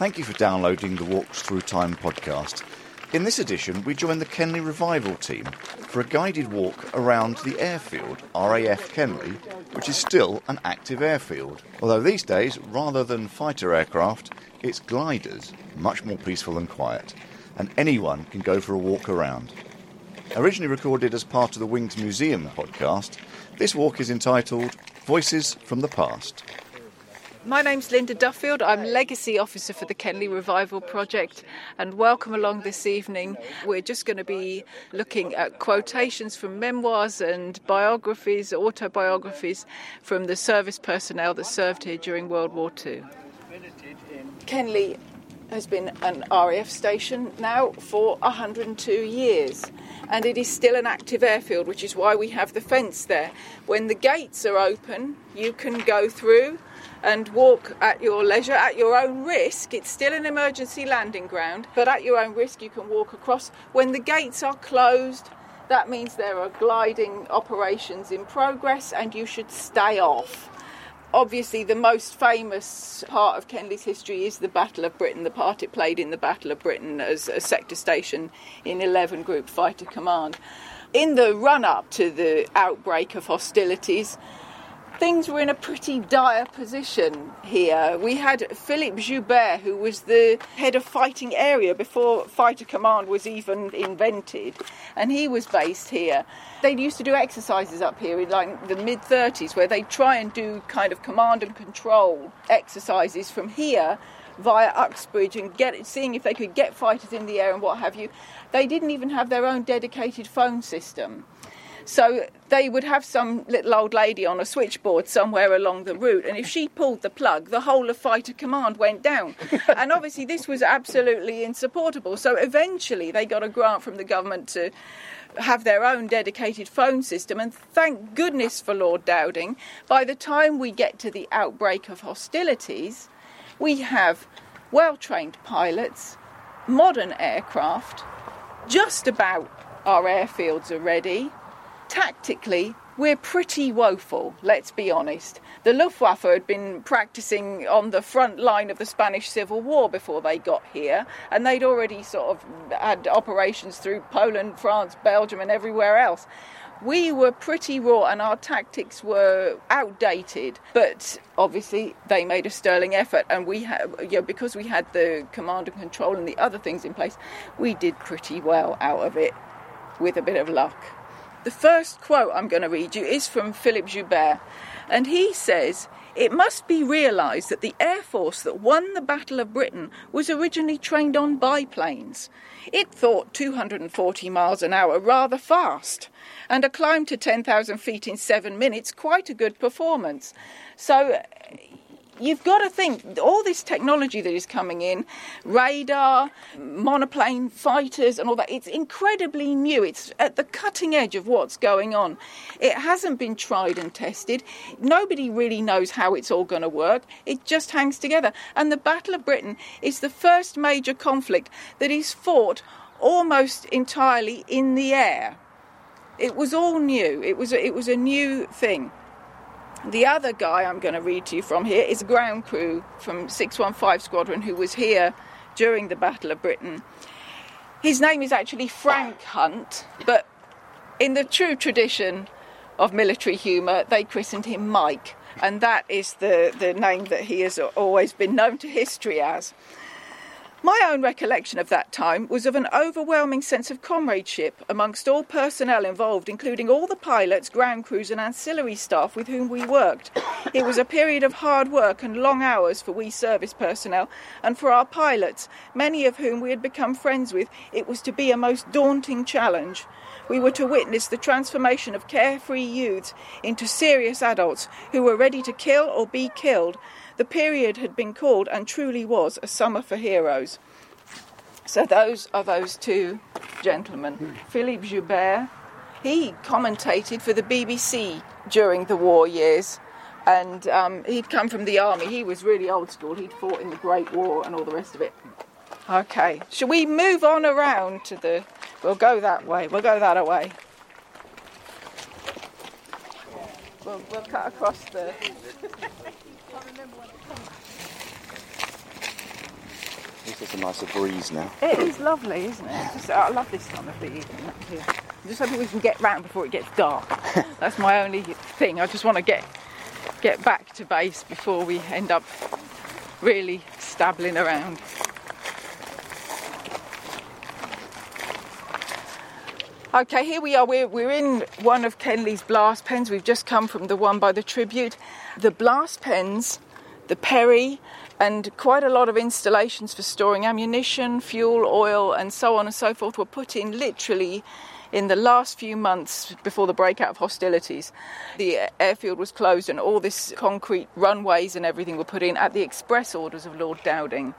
Thank you for downloading the Walks Through Time podcast. In this edition, we join the Kenley Revival team for a guided walk around the airfield, RAF Kenley, which is still an active airfield. Although these days, rather than fighter aircraft, it's gliders, much more peaceful and quiet, and anyone can go for a walk around. Originally recorded as part of the Wings Museum podcast, this walk is entitled Voices from the Past. My name's Linda Duffield. I'm Legacy Officer for the Kenley Revival Project, and welcome along this evening. We're just going to be looking at quotations from memoirs and biographies, autobiographies from the service personnel that served here during World War II. Kenley has been an RAF station now for 102 years and it is still an active airfield, which is why we have the fence there. When the gates are open, you can go through and walk at your leisure, at your own risk. It's still an emergency landing ground, but at your own risk, you can walk across. When the gates are closed, that means there are gliding operations in progress and you should stay off. Obviously, the most famous part of Kenley's history is the Battle of Britain, the part it played in the Battle of Britain as a sector station in 11 Group Fighter Command. In the run up to the outbreak of hostilities, things were in a pretty dire position here. We had Philippe Joubert, who was the head of fighting area before fighter command was even invented, and he was based here. They used to do exercises up here in like the mid 30s where they'd try and do kind of command and control exercises from here via Uxbridge and get seeing if they could get fighters in the air and what have you. They didn't even have their own dedicated phone system. So they would have some little old lady on a switchboard somewhere along the route, and if she pulled the plug, the whole of fighter command went down. and obviously, this was absolutely insupportable. So eventually, they got a grant from the government to have their own dedicated phone system, and thank goodness for Lord Dowding, by the time we get to the outbreak of hostilities, we have well trained pilots, modern aircraft, just about our airfields are ready tactically, we're pretty woeful, let's be honest. The Luftwaffe had been practicing on the front line of the Spanish Civil War before they got here, and they'd already sort of had operations through Poland, France, Belgium, and everywhere else. We were pretty raw and our tactics were outdated, but obviously they made a sterling effort, and we had, you know, because we had the command and control and the other things in place, we did pretty well out of it with a bit of luck. The first quote I'm going to read you is from Philippe Joubert, and he says, It must be realised that the Air Force that won the Battle of Britain was originally trained on biplanes. It thought 240 miles an hour rather fast, and a climb to 10,000 feet in seven minutes quite a good performance. So you've got to think all this technology that is coming in radar monoplane fighters and all that it's incredibly new. It's at the cutting edge of what's going on. It hasn't been tried and tested. Nobody really knows how it's all going to work. It just hangs together. And the battle of britain is the first major conflict that is fought almost entirely in the air. It was all new. It was a, it was a new thing the other guy I'm going to read to you from here is ground crew from 615 Squadron who was here during the Battle of Britain. His name is actually Frank Hunt, but in the true tradition of military humour, they christened him Mike, and that is the, the name that he has always been known to history as. My own recollection of that time was of an overwhelming sense of comradeship amongst all personnel involved, including all the pilots, ground crews, and ancillary staff with whom we worked. It was a period of hard work and long hours for we service personnel, and for our pilots, many of whom we had become friends with, it was to be a most daunting challenge. We were to witness the transformation of carefree youths into serious adults who were ready to kill or be killed the period had been called, and truly was, a summer for heroes. So those are those two gentlemen. Philippe Joubert, he commentated for the BBC during the war years, and um, he'd come from the army. He was really old school. He'd fought in the Great War and all the rest of it. Okay, shall we move on around to the? We'll go that way. We'll go that way. We'll, we'll cut across the. It's a nicer breeze now. It is lovely, isn't it? Just, I love this time of the evening up here. I'm just hoping we can get round before it gets dark. That's my only thing. I just want to get get back to base before we end up really stabbling around. Okay, here we are. We're, we're in one of Kenley's blast pens. We've just come from the one by the tribute. The blast pens, the Perry, and quite a lot of installations for storing ammunition, fuel, oil, and so on and so forth were put in literally in the last few months before the breakout of hostilities. The airfield was closed, and all this concrete runways and everything were put in at the express orders of Lord Dowding.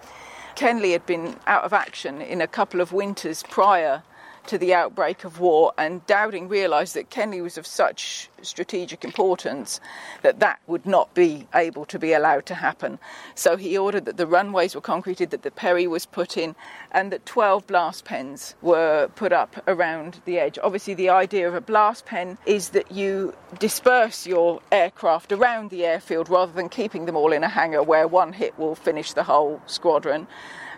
Kenley had been out of action in a couple of winters prior to the outbreak of war, and Dowding realised that Kenley was of such strategic importance that that would not be able to be allowed to happen. So he ordered that the runways were concreted, that the Perry was put in, and that 12 blast pens were put up around the edge. Obviously, the idea of a blast pen is that you disperse your aircraft around the airfield rather than keeping them all in a hangar where one hit will finish the whole squadron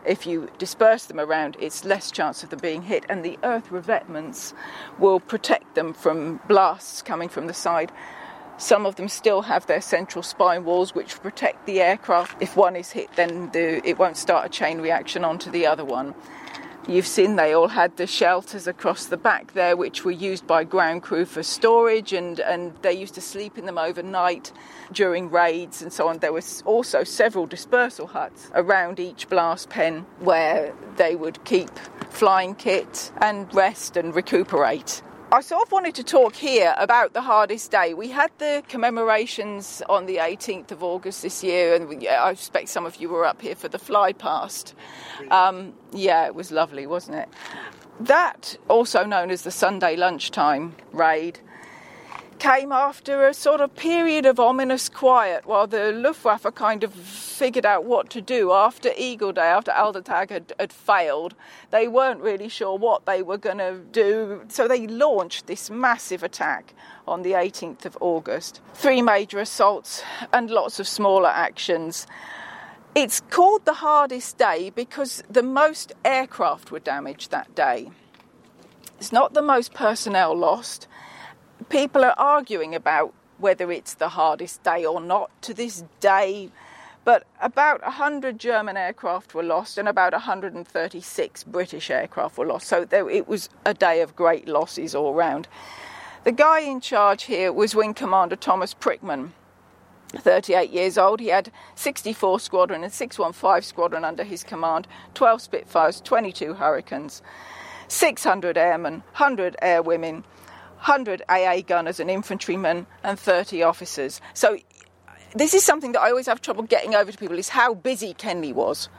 if you disperse them around, it's less chance of them being hit, and the earth revetments will protect them from blasts coming from the side. Some of them still have their central spine walls, which protect the aircraft. If one is hit, then the, it won't start a chain reaction onto the other one. You've seen they all had the shelters across the back there, which were used by ground crew for storage, and, and they used to sleep in them overnight during raids and so on. There were also several dispersal huts around each blast pen where they would keep flying kit and rest and recuperate. I sort of wanted to talk here about the hardest day. We had the commemorations on the 18th of August this year, and we, I expect some of you were up here for the fly past. Um, yeah, it was lovely, wasn't it? That, also known as the Sunday lunchtime raid, came after a sort of period of ominous quiet while the Luftwaffe kind of figured out what to do after Eagle Day, after Adlertag had, had failed. They weren't really sure what they were going to do, so they launched this massive attack on the 18th of August. Three major assaults and lots of smaller actions. It's called the hardest day because the most aircraft were damaged that day. It's not the most personnel lost people are arguing about whether it's the hardest day or not to this day. But about 100 German aircraft were lost and about 136 British aircraft were lost. So there, it was a day of great losses all round. The guy in charge here was Wing Commander Thomas Prickman, 38 years old. He had 64 Squadron and 615 Squadron under his command, 12 Spitfires, 22 Hurricanes, 600 airmen, 100 airwomen, 100 AA gunners and infantrymen, and 30 officers. So this is something that I always have trouble getting over to people is how busy Kenley was.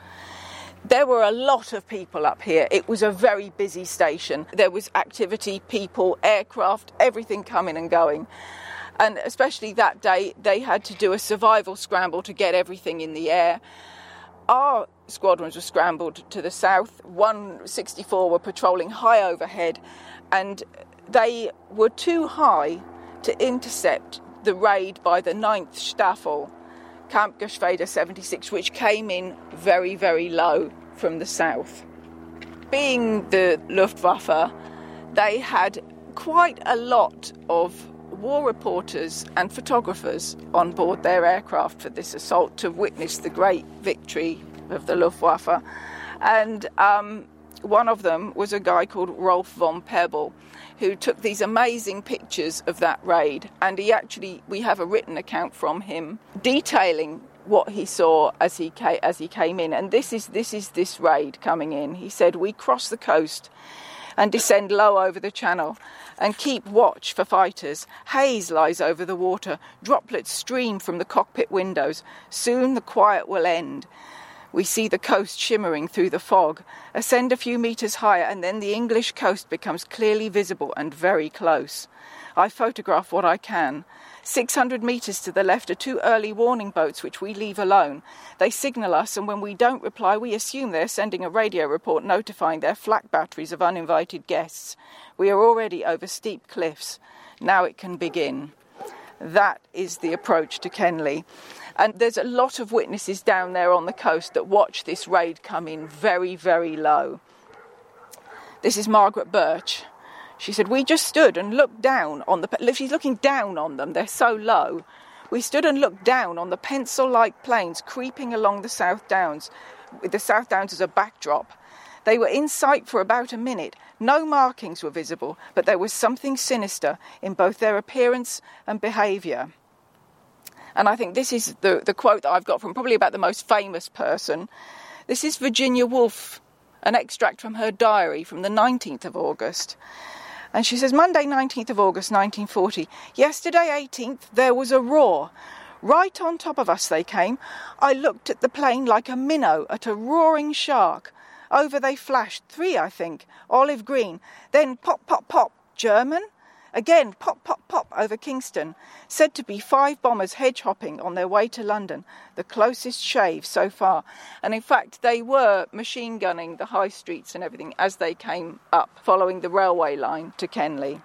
There were a lot of people up here. It was a very busy station. There was activity, people, aircraft, everything coming and going. And especially that day, they had to do a survival scramble to get everything in the air. Our squadrons were scrambled to the south. 164 were patrolling high overhead, and they were too high to intercept the raid by the 9th Staffel, Camp Kampfgeschwader 76, which came in very, very low from the south. Being the Luftwaffe, they had quite a lot of war reporters and photographers on board their aircraft for this assault to witness the great victory of the Luftwaffe. And um, one of them was a guy called Rolf von Pebal, who took these amazing pictures of that raid. And he actually, we have a written account from him detailing what he saw as he came, as he came in. And this is this is this raid coming in. He said, "We cross the coast and descend low over the channel." And keep watch for fighters. Haze lies over the water. Droplets stream from the cockpit windows. Soon the quiet will end. We see the coast shimmering through the fog, ascend a few metres higher, and then the English coast becomes clearly visible and very close. I photograph what I can. 600 metres to the left are two early warning boats which we leave alone. They signal us, and when we don't reply, we assume they're sending a radio report notifying their flak batteries of uninvited guests. We are already over steep cliffs. Now it can begin. That is the approach to Kenley. And there's a lot of witnesses down there on the coast that watch this raid come in very, very low. This is Margaret Birch. She said, We just stood and looked down on the. She's looking down on them, they're so low. We stood and looked down on the pencil like planes creeping along the South Downs, with the South Downs as a backdrop. They were in sight for about a minute. No markings were visible, but there was something sinister in both their appearance and behaviour. And I think this is the, the quote that I've got from probably about the most famous person. This is Virginia Woolf, an extract from her diary from the 19th of August. And she says, Monday, 19th of August, 1940. Yesterday, 18th, there was a roar. Right on top of us they came. I looked at the plane like a minnow at a roaring shark. Over they flashed, three, I think, olive green. Then pop, pop, pop, German. Again, pop, pop, pop over Kingston. Said to be five bombers hedge hopping on their way to London, the closest shave so far. And in fact, they were machine gunning the high streets and everything as they came up, following the railway line to Kenley.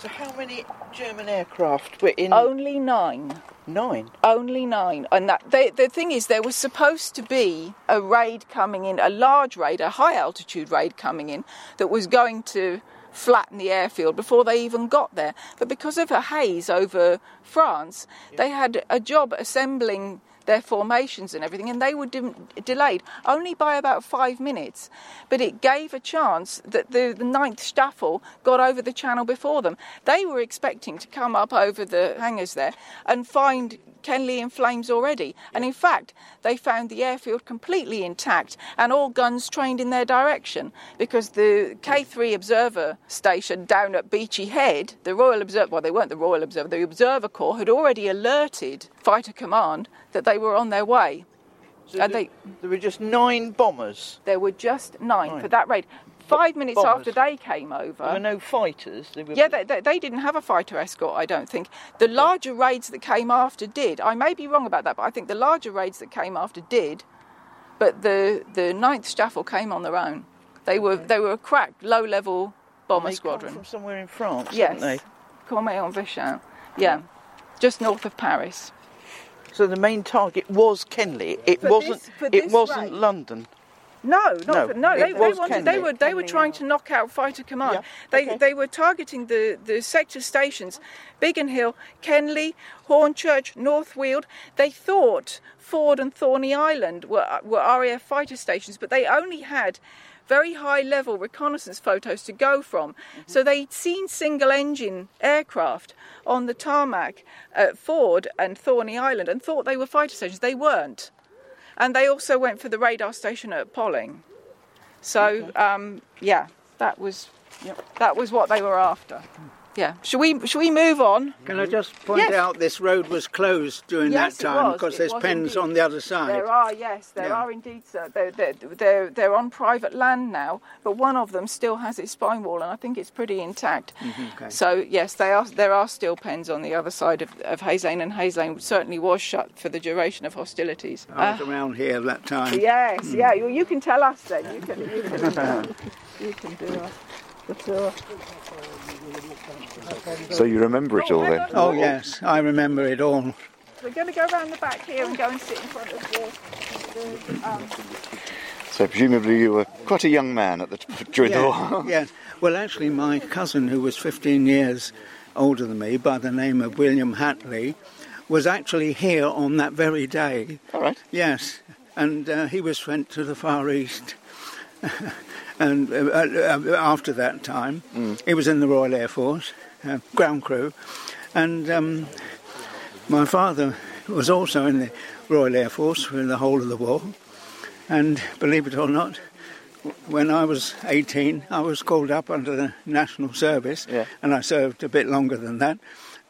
So, how many German aircraft were in? Only nine. Nine. Only nine. And that they, the thing is, there was supposed to be a raid coming in, a large raid, a high altitude raid coming in, that was going to flatten the airfield before they even got there. But because of a haze over France, they had a job assembling their formations and everything, and they were de- delayed only by about five minutes. But it gave a chance that the, the 9th Staffel got over the channel before them. They were expecting to come up over the hangars there and find Kenley in flames already. And in fact, they found the airfield completely intact and all guns trained in their direction because the K3 observer station down at Beachy Head, the Royal Observer, well, they weren't the Royal Observer, the Observer Corps had already alerted Fighter Command that they were on their way. So and there, they, there were just nine bombers. There were just nine, nine. for that raid five minutes bombers. after they came over. There were no fighters. Were... Yeah, they, they, they, didn't have a fighter escort, I don't think. The larger raids that came after did. I may be wrong about that, but I think the larger raids that came after did. But the the Ninth Staffel came on their own. They were they were a cracked low level bomber they squadron from somewhere in France. Yes, they? Cormeilles-en-Vexin. Yeah, just north of Paris. So the main target was Kenley. It for wasn't. This, it wasn't raid. London. No, no, no. They, they, wanted, they, were they were trying to knock out fighter command. Yeah, they okay. they were targeting the, the sector stations, Biggin Hill, Kenley, Hornchurch, North Weald. They thought Ford and Thorney Island were were RAF fighter stations, but they only had very high level reconnaissance photos to go from. Mm-hmm. So they'd seen single engine aircraft on the tarmac at Ford and Thorney Island and thought they were fighter stations. They weren't and they also went for the radar station at Poling. So okay. um, yeah, that was yep. that was what they were after. Yeah. Should we should we move on? Can I just point yes. out this road was closed during yes, that time because there's pens indeed. on the other side. There are, yes, there yeah. are indeed, sir. They're, they're, they're, they're, on private land now, but one of them still has its spine wall, and I think it's pretty intact. Mm-hmm, okay. So yes, they are. There are still pens on the other side of, of Hayes Lane, and Hayes Lane certainly was shut for the duration of hostilities. I was uh, around here at that time. Yes, mm. yeah. You, you, can tell us then. You can, you can, you can do us. So you remember it all then? Oh yes, I remember it all. We're going to go around the back here and go and sit in front of the. the um... So presumably you were quite a young man at the during yeah, the war. yes. Well, actually, my cousin, who was 15 years older than me, by the name of William Hatley, was actually here on that very day. All right. Yes, and uh, he was sent to the Far East. and uh, uh, after that time, mm. he was in the Royal Air Force, uh, ground crew, and um, my father was also in the Royal Air Force for the whole of the war. And believe it or not, when I was 18, I was called up under the National Service, yeah. and I served a bit longer than that.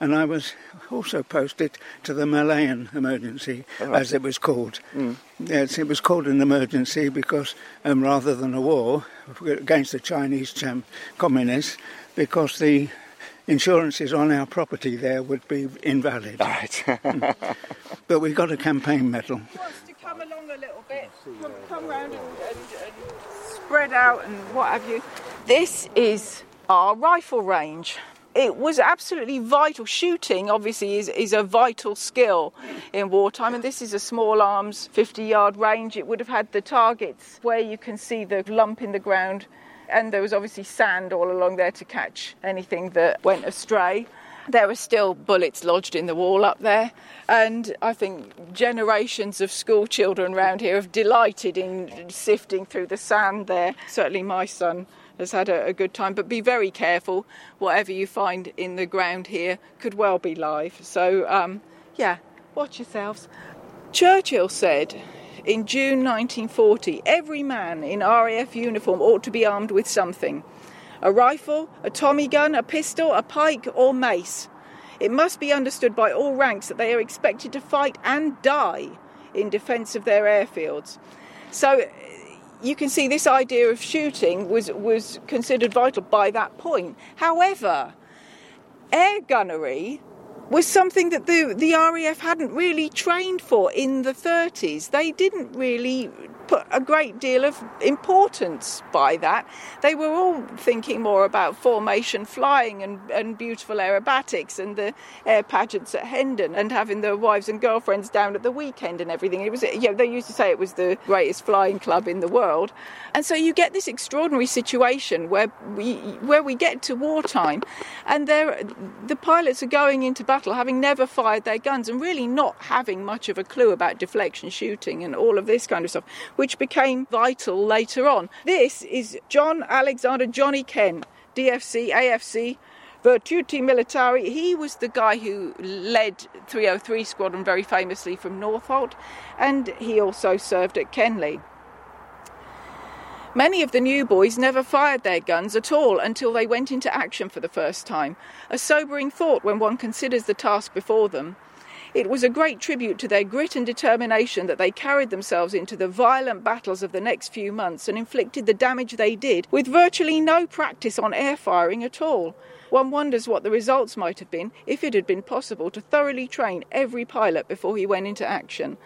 And I was also posted to the Malayan emergency, right. as it was called. Mm. Yes, it was called an emergency because um, rather than a war against the Chinese cham- communists, because the insurances on our property there would be invalid. All right. but we got a campaign medal. wants to come along a little bit, come, come round and, and, and spread out and what have you. This is our rifle range. It was absolutely vital. Shooting, obviously, is, is a vital skill in wartime, and this is a small arms 50 yard range. It would have had the targets where you can see the lump in the ground, and there was obviously sand all along there to catch anything that went astray. There were still bullets lodged in the wall up there, and I think generations of school children around here have delighted in sifting through the sand there. Certainly, my son has had a, a, good time. But be very careful. Whatever you find in the ground here could well be live. So, um, yeah, watch yourselves. Churchill said in June 1940 every man in RAF uniform ought to be armed with something a rifle, a Tommy gun, a pistol, a pike, or mace. It must be understood by all ranks that they are expected to fight and die in defence of their airfields. So you can see this idea of shooting was, was considered vital by that point. However, air gunnery was something that the, the RAF hadn't really trained for in the 30s. They didn't really put a great deal of importance by that. They were all thinking more about formation flying and, and beautiful aerobatics and the air pageants at Hendon and having their wives and girlfriends down at the weekend and everything. It was, you know, they used to say it was the greatest flying club in the world. And so you get this extraordinary situation where we, where we get to wartime and the pilots are going into battle having never fired their guns and really not having much of a clue about deflection shooting and all of this kind of stuff which became vital later on. This is John Alexander Johnny Kent, DFC, AFC, Virtuti Militari. He was the guy who led 303 Squadron very famously from Northolt, and he also served at Kenley. Many of the new boys never fired their guns at all until they went into action for the first time, a sobering thought when one considers the task before them. It was a great tribute to their grit and determination that they carried themselves into the violent battles of the next few months and inflicted the damage they did with virtually no practice on air firing at all. One wonders what the results might have been if it had been possible to thoroughly train every pilot before he went into action.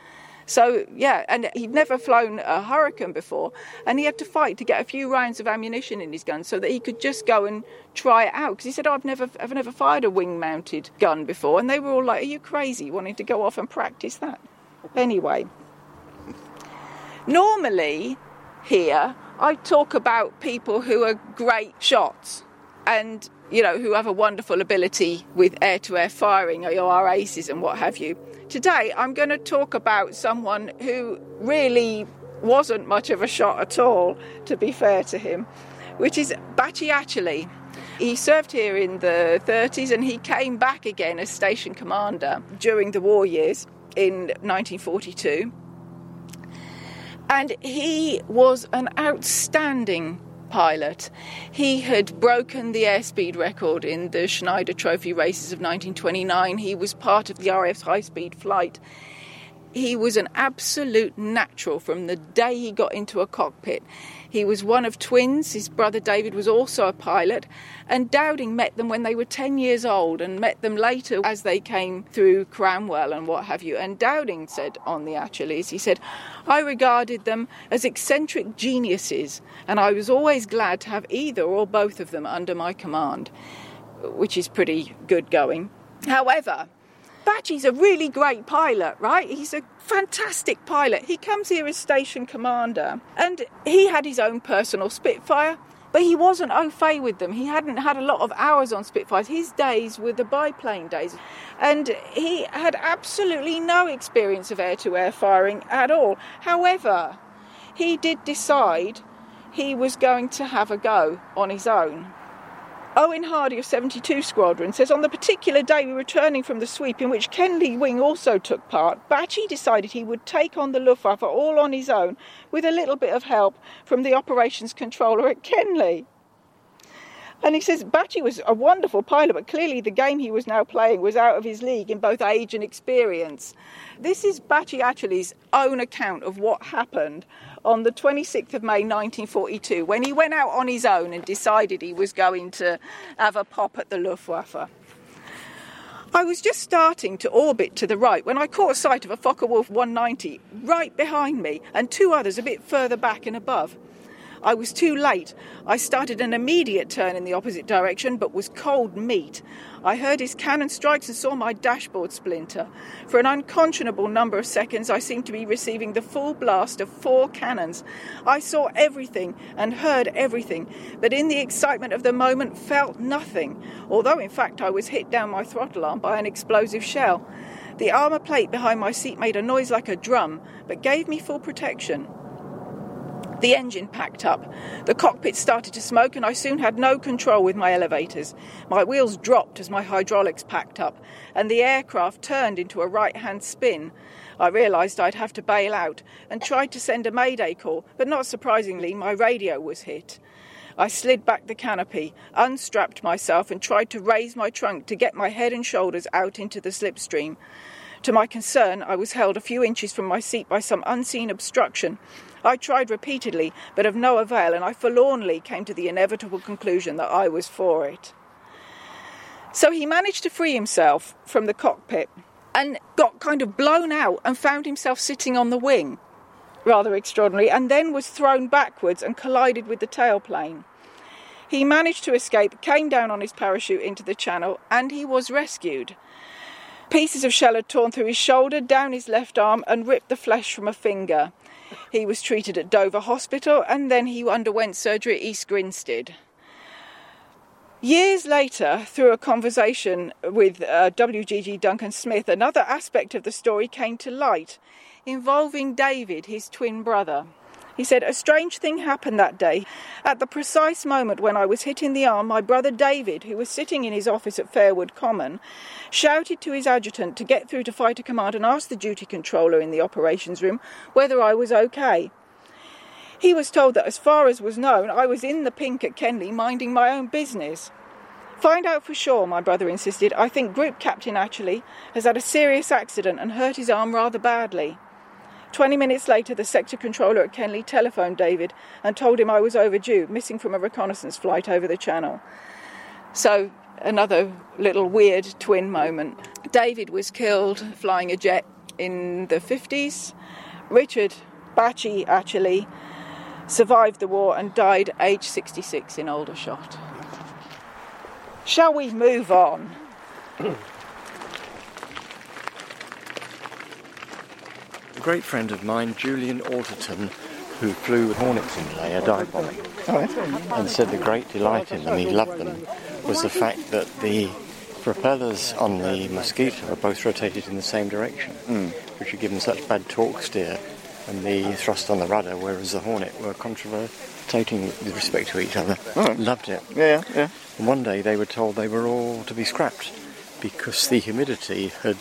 So, yeah, and he'd never flown a Hurricane before, and he had to fight to get a few rounds of ammunition in his gun so that he could just go and try it out. Because he said, oh, I've never, I've never fired a wing mounted gun before. And they were all like, Are you crazy wanting to go off and practice that? Anyway, normally here I talk about people who are great shots and you know who have a wonderful ability with air to air firing or are aces and what have you. Today, I'm going to talk about someone who really wasn't much of a shot at all, to be fair to him, which is Batchy He served here in the 30s and he came back again as station commander during the war years in 1942. And he was an outstanding pilot. He had broken the airspeed record in the Schneider Trophy races of 1929. He was part of the RAF's high speed flight. He was an absolute natural from the day he got into a cockpit. He was one of twins. His brother David was also a pilot. And Dowding met them when they were 10 years old and met them later as they came through Cranwell and what have you. And Dowding said on the Atcherleys, he said, I regarded them as eccentric geniuses, and I was always glad to have either or both of them under my command, which is pretty good going. However, Batchy's a really great pilot, right? He's a fantastic pilot. He comes here as station commander and he had his own personal Spitfire, but he wasn't au fait with them. He hadn't had a lot of hours on Spitfires. His days were the biplane days. And he had absolutely no experience of air to air firing at all. However, he did decide he was going to have a go on his own. Owen Hardy of 72 Squadron says on the particular day we were returning from the sweep in which Kenley Wing also took part, Batchy decided he would take on the Luftwaffe all on his own with a little bit of help from the operations controller at Kenley. And he says Batchy was a wonderful pilot, but clearly the game he was now playing was out of his league in both age and experience. This is Batchy Atcherley's own account of what happened on the 26th of May 1942 when he went out on his own and decided he was going to have a pop at the Luftwaffe. I was just starting to orbit to the right when I caught sight of a Focke-Wulf 190 right behind me and two others a bit further back and above. I was too late. I started an immediate turn in the opposite direction, but was cold meat. I heard his cannon strikes and saw my dashboard splinter. For an unconscionable number of seconds, I seemed to be receiving the full blast of four cannons. I saw everything and heard everything, but in the excitement of the moment, felt nothing, although in fact I was hit down my throttle arm by an explosive shell. The armour plate behind my seat made a noise like a drum, but gave me full protection. The engine packed up. The cockpit started to smoke, and I soon had no control with my elevators. My wheels dropped as my hydraulics packed up, and the aircraft turned into a right hand spin. I realised I'd have to bail out and tried to send a mayday call, but not surprisingly, my radio was hit. I slid back the canopy, unstrapped myself, and tried to raise my trunk to get my head and shoulders out into the slipstream. To my concern, I was held a few inches from my seat by some unseen obstruction. I tried repeatedly, but of no avail, and I forlornly came to the inevitable conclusion that I was for it. So he managed to free himself from the cockpit and got kind of blown out and found himself sitting on the wing. Rather extraordinary, and then was thrown backwards and collided with the tailplane. He managed to escape, came down on his parachute into the channel, and he was rescued. Pieces of shell had torn through his shoulder, down his left arm, and ripped the flesh from a finger. He was treated at Dover Hospital and then he underwent surgery at East Grinstead. Years later, through a conversation with uh, W.G.G. Duncan Smith, another aspect of the story came to light involving David, his twin brother. He said, A strange thing happened that day. At the precise moment when I was hit in the arm, my brother David, who was sitting in his office at Fairwood Common, shouted to his adjutant to get through to fighter command and ask the duty controller in the operations room whether I was okay. He was told that, as far as was known, I was in the pink at Kenley minding my own business. Find out for sure, my brother insisted. I think Group Captain Atcherley has had a serious accident and hurt his arm rather badly. Twenty minutes later, the sector controller at Kenley telephoned David and told him I was overdue, missing from a reconnaissance flight over the channel. So, another little weird twin moment. David was killed flying a jet in the 50s. Richard Batchy actually survived the war and died aged 66 in Aldershot. Shall we move on? A great friend of mine, Julian Alderton, who flew Hornets in Malaya dive bombing, and said the great delight in them, he loved them, was the fact that the propellers on the Mosquito are both rotated in the same direction, mm. which had given such bad torque steer, and the thrust on the rudder, whereas the Hornet were controverting with respect to each other. Oh. Loved it. Yeah, yeah. And one day they were told they were all to be scrapped because the humidity had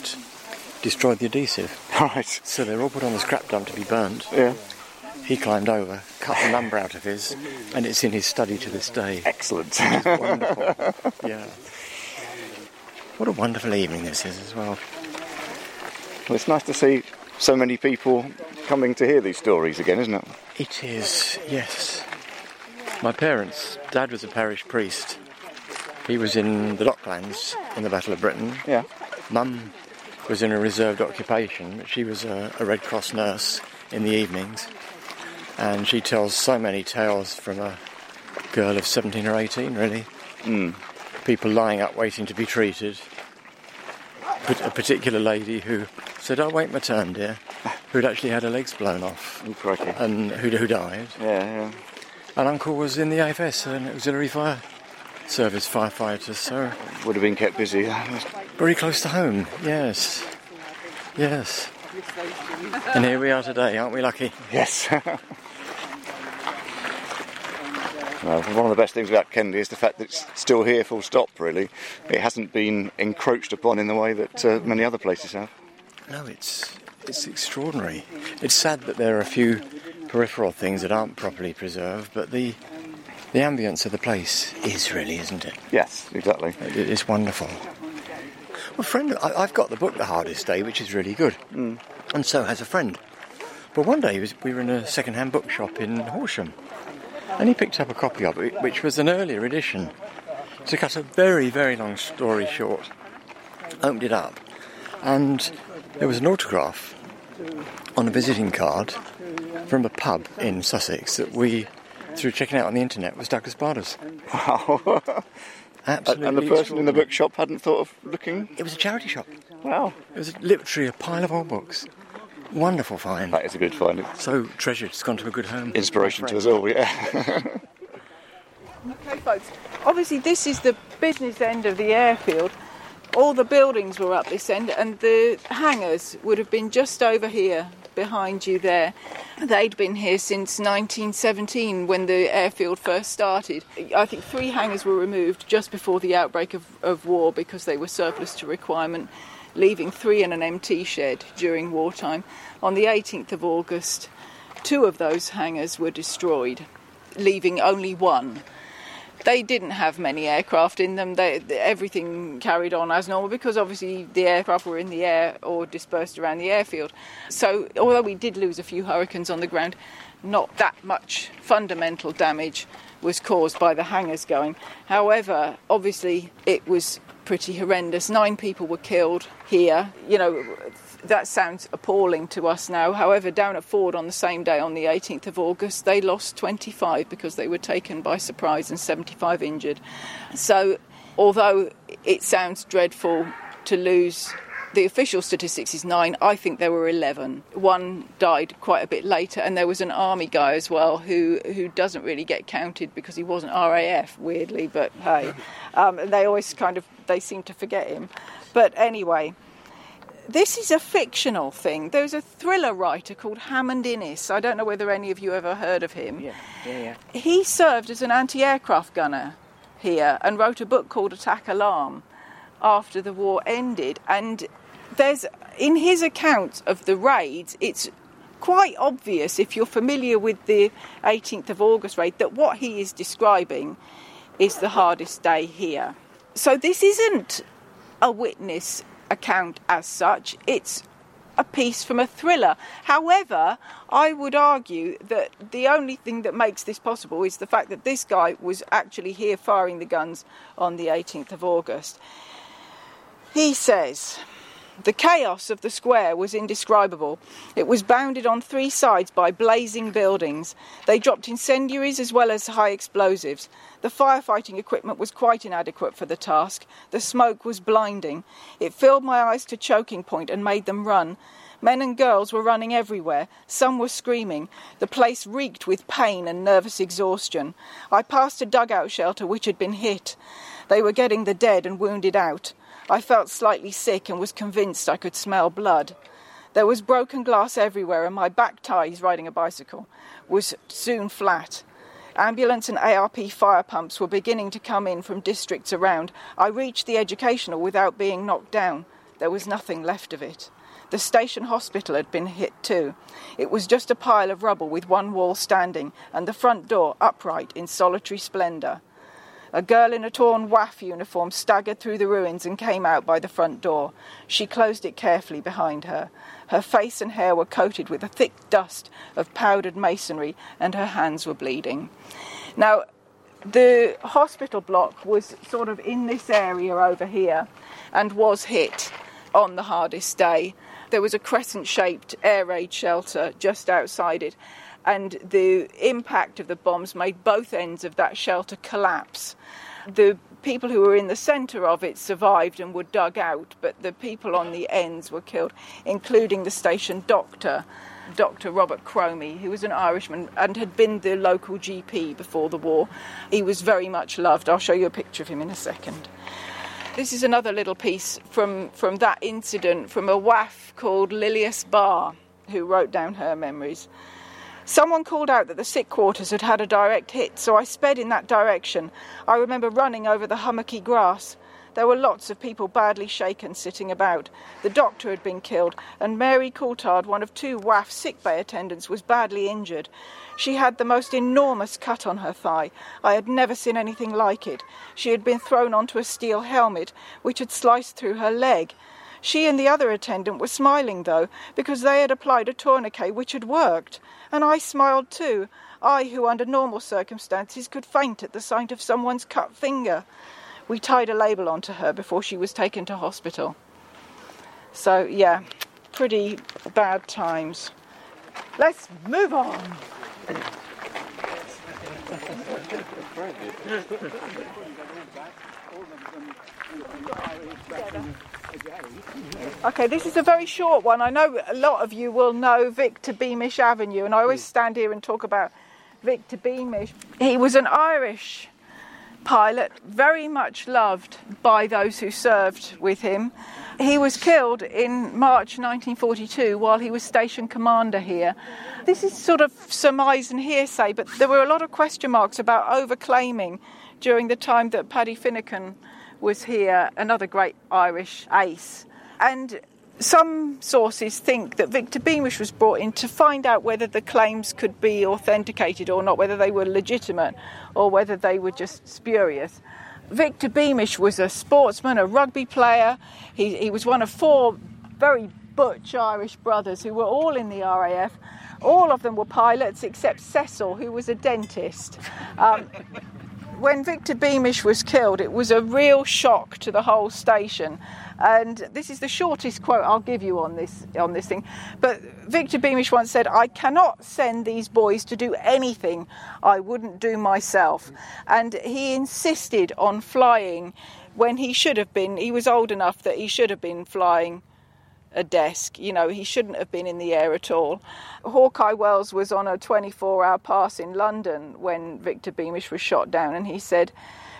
destroyed the adhesive. Right. So they were all put on the scrap dump to be burnt. Yeah. He climbed over, cut the number out of his, and it's in his study to this day. Excellent. Wonderful. yeah. What a wonderful evening this is as well. Well, it's nice to see so many people coming to hear these stories again, isn't it? It is, yes. My parents, Dad was a parish priest. He was in the Docklands in the Battle of Britain. Yeah. Mum was in a reserved occupation, but she was a, a Red Cross nurse in the evenings. And she tells so many tales from a girl of 17 or 18, really. Mm. People lying up waiting to be treated. A particular lady who said, I'll wait my turn, dear, who'd actually had her legs blown off Oh, and who, who died. Yeah, yeah. And Uncle was in the AFS, an auxiliary fire service firefighters, so Would have been kept busy. very close to home, yes. Yes. And here we are today, aren't we lucky? Yes. Well, one of the best things about Kenley is the fact that it's still here, full stop, really. It hasn't been encroached upon in the way that uh, many other places have. No, it's it's extraordinary. It's sad that there are a few peripheral things that aren't properly preserved, but the the ambience of the place is really, isn't it? Yes, exactly. It- It's wonderful. Well, friend, I- I've got the book The Hardest Day, which is really good, mm. and so has a friend. But one day was- we were in a second-hand bookshop in Horsham, and he picked up a copy of it, which was an earlier edition. To cut a very, very long story short, opened it up, and there was an autograph on a visiting card from a pub in Sussex that we through checking out on the internet was Douglas Bader's. Wow. Absolutely. and the person in the bookshop hadn't thought of looking. It was a charity shop. Wow. It was literally a pile of old books. Wonderful find. That is a good find. So treasured. It's gone to a good home. Inspiration to us all, yeah. Okay, folks. Obviously, this is the business end of the airfield. All the buildings were up this end, and the hangars would have been just over here behind you there. They'd been here since 1917 when the airfield first started. I think three hangars were removed just before the outbreak of, of war because they were surplus to requirement, leaving three in an MT shed during wartime. On the 18th of August, two of those hangars were destroyed, leaving only one they didn't have many aircraft in them. They, everything carried on as normal because obviously the aircraft were in the air or dispersed around the airfield. So, although we did lose a few hurricanes on the ground, not that much fundamental damage was caused by the hangars going. However, obviously it was pretty horrendous. Nine people were killed here. You know, that sounds appalling to us now. However, down at Ford on the same day, on the 18th of August, they lost 25 because they were taken by surprise and 75 injured. So, although it sounds dreadful to lose, the official statistics is nine. I think there were 11. One died quite a bit later, and there was an army guy as well who, who doesn't really get counted because he wasn't RAF, weirdly, but hey. Um, and they always kind of, they seem to forget him. But anyway, this is a fictional thing. There's a thriller writer called Hammond Innes. I don't know whether any of you ever heard of him. Yeah, yeah, yeah. He served as an anti aircraft gunner here and wrote a book called Attack Alarm after the war ended. And there's, in his account of the raids, it's quite obvious if you're familiar with the 18th of August raid that what he is describing is the hardest day here. So this isn't a witness account as such, it's a piece from a thriller. However, I would argue that the only thing that makes this possible is the fact that this guy was actually here firing the guns on the 18th of August. He says, the chaos of the square was indescribable. It was bounded on three sides by blazing buildings. They dropped incendiaries as well as high explosives. The firefighting equipment was quite inadequate for the task. The smoke was blinding. It filled my eyes to choking point and made them run. Men and girls were running everywhere. Some were screaming. The place reeked with pain and nervous exhaustion. I passed a dugout shelter which had been hit. They were getting the dead and wounded out. I felt slightly sick and was convinced I could smell blood. There was broken glass everywhere, and my back tie, he's riding a bicycle, was soon flat. Ambulance and ARP fire pumps were beginning to come in from districts around. I reached the educational without being knocked down. There was nothing left of it. The station hospital had been hit too. It was just a pile of rubble with one wall standing and the front door upright in solitary splendour. A girl in a torn WAAF uniform staggered through the ruins and came out by the front door. She closed it carefully behind her. Her face and hair were coated with a thick dust of powdered masonry, and her hands were bleeding. Now, the hospital block was sort of in this area over here and was hit on the hardest day. There was a crescent shaped air raid shelter just outside it, and the impact of the bombs made both ends of that shelter collapse. The people who were in the centre of it survived and were dug out, but the people on the ends were killed, including the station doctor, Dr. Robert Cromie, who was an Irishman and had been the local GP before the war. He was very much loved. I'll show you a picture of him in a second. This is another little piece from, from that incident from a WAAF called Lilias Barr, who wrote down her memories. Someone called out that the sick quarters had had a direct hit, so I sped in that direction. I remember running over the hummocky grass. There were lots of people badly shaken sitting about. The doctor had been killed, and Mary Coulthard, one of two WAAF sick bay attendants, was badly injured. She had the most enormous cut on her thigh. I had never seen anything like it. She had been thrown onto a steel helmet, which had sliced through her leg. She and the other attendant were smiling, though, because they had applied a tourniquet which had worked. And I smiled too, I who under normal circumstances could faint at the sight of someone's cut finger. We tied a label onto her before she was taken to hospital. So, yeah, pretty bad times. Let's move on. Okay, this is a very short one. I know a lot of you will know Victor Beamish Avenue, and I always hmm. stand here and talk about Victor Beamish. He was an Irish pilot, very much loved by those who served with him. He was killed in March 1942 while he was station commander here. This is sort of surmise and hearsay, but there were a lot of question marks about overclaiming during the time that Paddy Finucane was here, another great Irish ace. And some sources think that Victor Beamish was brought in to find out whether the claims could be authenticated or not, whether they were legitimate or whether they were just spurious. Victor Beamish was a sportsman, a rugby player. He, he was one of four very butch Irish brothers who were all in the RAF. All of them were pilots except Cecil, who was a dentist. Um, when Victor Beamish was killed, it was a real shock to the whole station. And this is the shortest quote I'll give you on this on this thing. But Victor Beamish once said, "I cannot send these boys to do anything I wouldn't do myself." And he insisted on flying when he should have been. He was old enough that he should have been flying a desk. You know, he shouldn't have been in the air at all. Hawkeye Wells was on a 24 hour pass in London when Victor Beamish was shot down, and he said,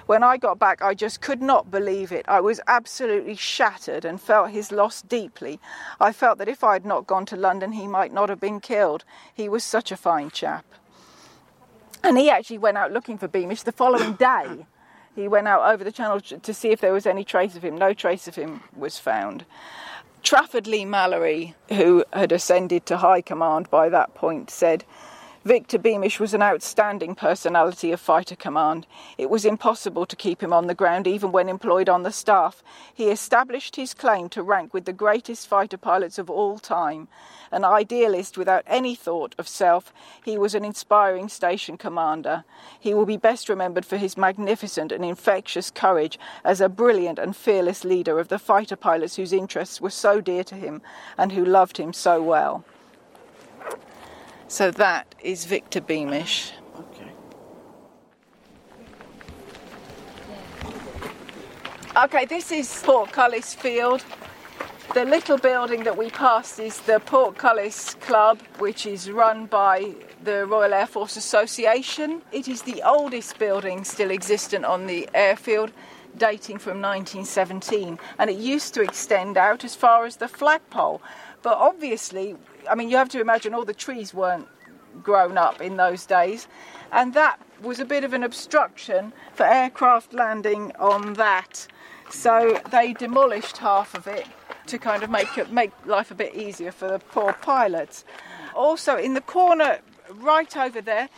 When I got back, I just could not believe it. I was absolutely shattered and felt his loss deeply. I felt that if I had not gone to London, he might not have been killed. He was such a fine chap. And he actually went out looking for Beamish the following day. He went out over the channel to see if there was any trace of him. No trace of him was found. Trafford Leigh-Mallory, who had ascended to high command by that point, said, Victor Beamish was an outstanding personality of fighter command. It was impossible to keep him on the ground even when employed on the staff. He established his claim to rank with the greatest fighter pilots of all time. An idealist without any thought of self, he was an inspiring station commander. He will be best remembered for his magnificent and infectious courage as a brilliant and fearless leader of the fighter pilots whose interests were so dear to him and who loved him so well. So that is Victor Beamish. Okay. Okay, this is Portcullis Field. The little building that we passed is the Portcullis Club, which is run by the Royal Air Force Association. It is the oldest building still existent on the airfield, dating from 1917, and it used to extend out as far as the flagpole. But obviously, I mean, you have to imagine all the trees weren't grown up in those days, and that was a bit of an obstruction for aircraft landing on that. So they demolished half of it to kind of make it, make life a bit easier for the poor pilots. Also, in the corner right over there,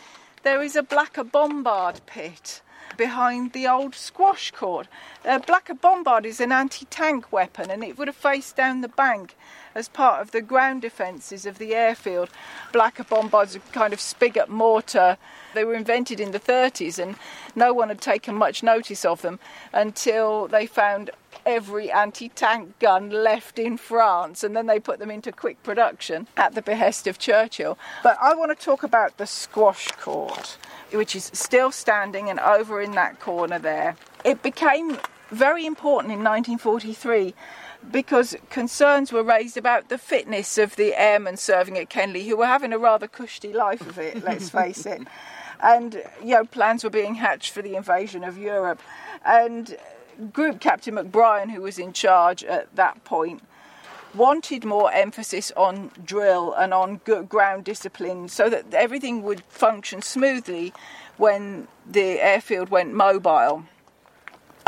there is a Blacker Bombard pit behind the old squash court. A Blacker Bombard is an anti tank weapon and it would have faced down the bank as part of the ground defences of the airfield. Blacker Bombards are kind of spigot mortar. They were invented in the 30s and no one had taken much notice of them until they found every anti tank gun left in France, and then they put them into quick production at the behest of Churchill. But I want to talk about the squash court, which is still standing and over in that corner there. It became very important in 1943 because concerns were raised about the fitness of the airmen serving at Kenley, who were having a rather cushy life of it, let's face it. And you know, plans were being hatched for the invasion of Europe. And Group Captain MacBrien, who was in charge at that point, wanted more emphasis on drill and on ground discipline so that everything would function smoothly when the airfield went mobile.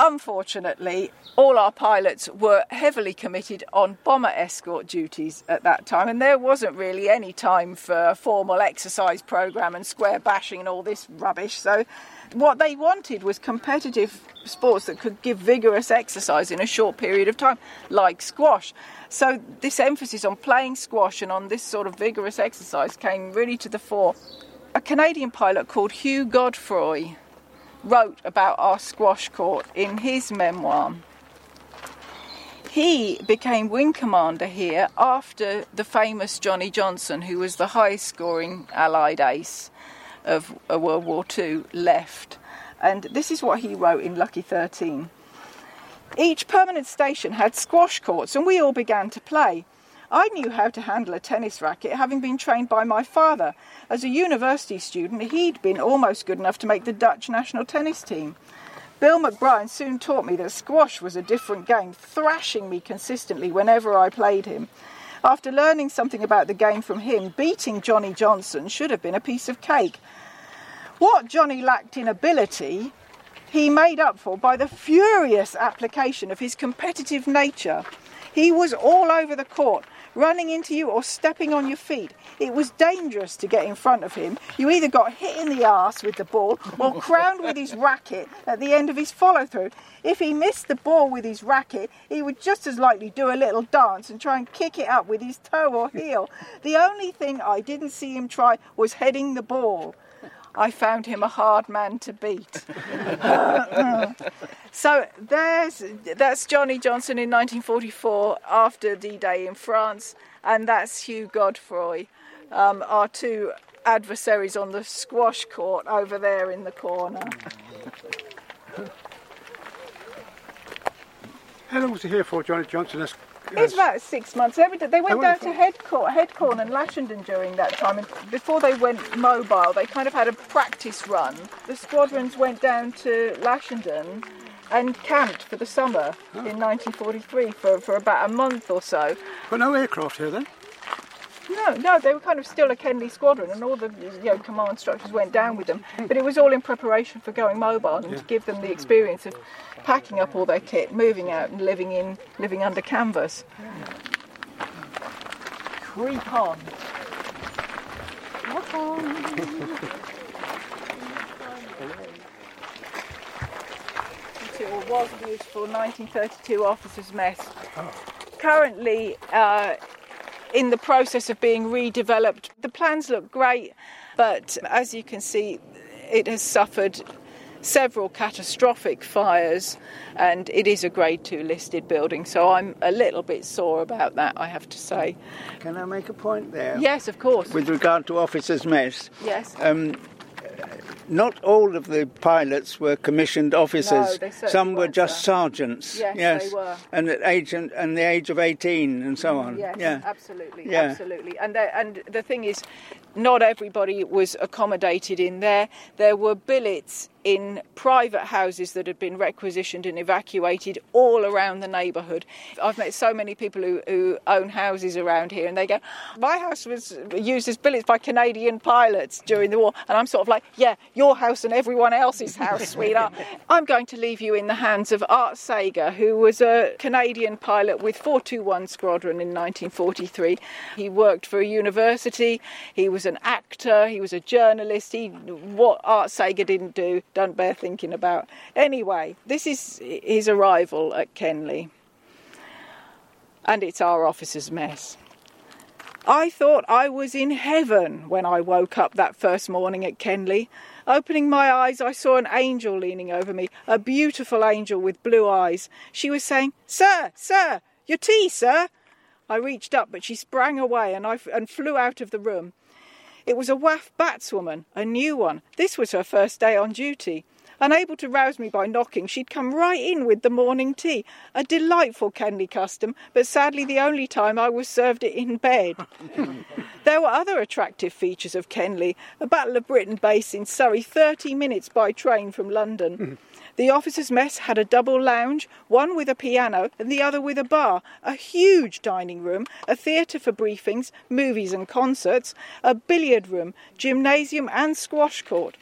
Unfortunately, all our pilots were heavily committed on bomber escort duties at that time, and there wasn't really any time for a formal exercise program and square bashing and all this rubbish. So, what they wanted was competitive sports that could give vigorous exercise in a short period of time, like squash. So, this emphasis on playing squash and on this sort of vigorous exercise came really to the fore. A Canadian pilot called Hugh Godefroy wrote about our squash court in his memoir. He became wing commander here after the famous Johnny Johnson, who was the highest scoring Allied ace of uh, World War II, left. And this is what he wrote in Lucky 13. Each permanent station had squash courts, and we all began to play. I knew how to handle a tennis racket, having been trained by my father. As a university student, he'd been almost good enough to make the Dutch national tennis team. Bill MacBrien soon taught me that squash was a different game, thrashing me consistently whenever I played him. After learning something about the game from him, beating Johnny Johnson should have been a piece of cake. What Johnny lacked in ability, he made up for by the furious application of his competitive nature. He was all over the court, running into you or stepping on your feet. It was dangerous to get in front of him. You either got hit in the arse with the ball or crowned with his racket at the end of his follow through. If he missed the ball with his racket, he would just as likely do a little dance and try and kick it up with his toe or heel. The only thing I didn't see him try was heading the ball. I found him a hard man to beat. so there's that's Johnny Johnson in 1944 after D-Day in France, and that's Hugh Godefroy, um, our two adversaries on the squash court over there in the corner. How long was he here for, Johnny Johnson? As, It's about six months. Every day. They went down to Headcorn, Headcorn and Lashenden during that time. And before they went mobile, they kind of had a practice run. The squadrons went down to Lashenden and camped for the summer Oh. in 1943 for, for about a month or so. but no aircraft here then? No, no, they were kind of still a Kenley squadron, and all the you know command structures went down with them. But it was all in preparation for going mobile and to give them the experience of packing up all their kit, moving out, and living in living under canvas. Creep on. Walk on. it was a beautiful 1932 officers' mess. Currently, uh, in the process of being redeveloped. The plans look great, but as you can see, it has suffered several catastrophic fires and it is a grade 2 listed building so i'm a little bit sore about that i have to say Can I make a point there? yes of course With regard to officers' mess, yes um, not all of the pilots were commissioned officers. No, they Some were just sir. sergeants. Yes, they were. And at age and, and the age of eighteen and so on. Yes, yeah. absolutely, Yeah. absolutely. And the, and the thing is, not everybody was accommodated in there. There were billets in private houses that had been requisitioned and evacuated all around the neighbourhood. I've met so many people who, who own houses around here, and they go, "My house was used as billets by Canadian pilots during the war," and I'm sort of like, "Yeah, your house and everyone else's house, sweetheart." I'm going to leave you in the hands of Art Sager, who was a Canadian pilot with 421 Squadron in 1943. He worked for a university. He was an actor. He was a journalist. He what Art Sager didn't do, don't bear thinking about. Anyway, this is his arrival at Kenley, and it's our officers' mess. I thought I was in heaven when I woke up that first morning at Kenley. Opening my eyes, I saw an angel leaning over me, a beautiful angel with blue eyes. She was saying, Sir, sir, your tea, sir. I reached up, but she sprang away and, I f- and flew out of the room. It was a WAAF batswoman, a new one. This was her first day on duty. Unable to rouse me by knocking, she'd come right in with the morning tea. A delightful Kenley custom, but sadly the only time I was served it in bed. There were other attractive features of Kenley, a Battle of Britain base in Surrey, 30 minutes by train from London. The officers' mess had a double lounge, one with a piano and the other with a bar, a huge dining room, a theatre for briefings, movies and concerts, a billiard room, gymnasium and squash court.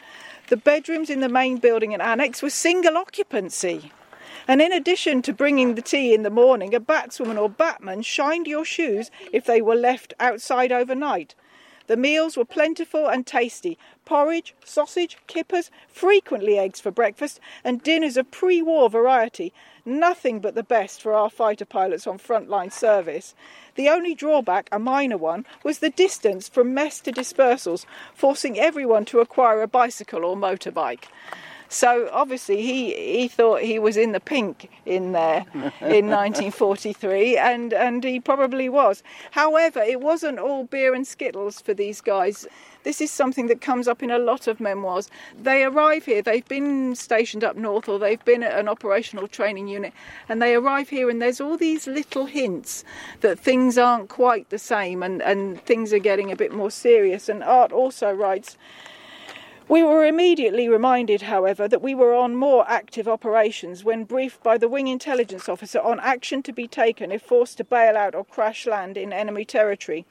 The bedrooms in the main building and annex were single occupancy. And in addition to bringing the tea in the morning, a batswoman or batman shined your shoes if they were left outside overnight. The meals were plentiful and tasty porridge, sausage, kippers, frequently eggs for breakfast, and dinners of pre war variety. Nothing but the best for our fighter pilots on frontline service. The only drawback, a minor one, was the distance from mess to dispersals, forcing everyone to acquire a bicycle or motorbike. So obviously he he thought he was in the pink in there in 1943, and and he probably was. However, it wasn't all beer and skittles for these guys. This is something that comes up in a lot of memoirs. They arrive here, they've been stationed up north or they've been at an operational training unit, and they arrive here, and there's all these little hints that things aren't quite the same and, and things are getting a bit more serious. And Art also writes. We were immediately reminded, however, that we were on more active operations when briefed by the Wing Intelligence Officer on action to be taken if forced to bail out or crash land in enemy territory.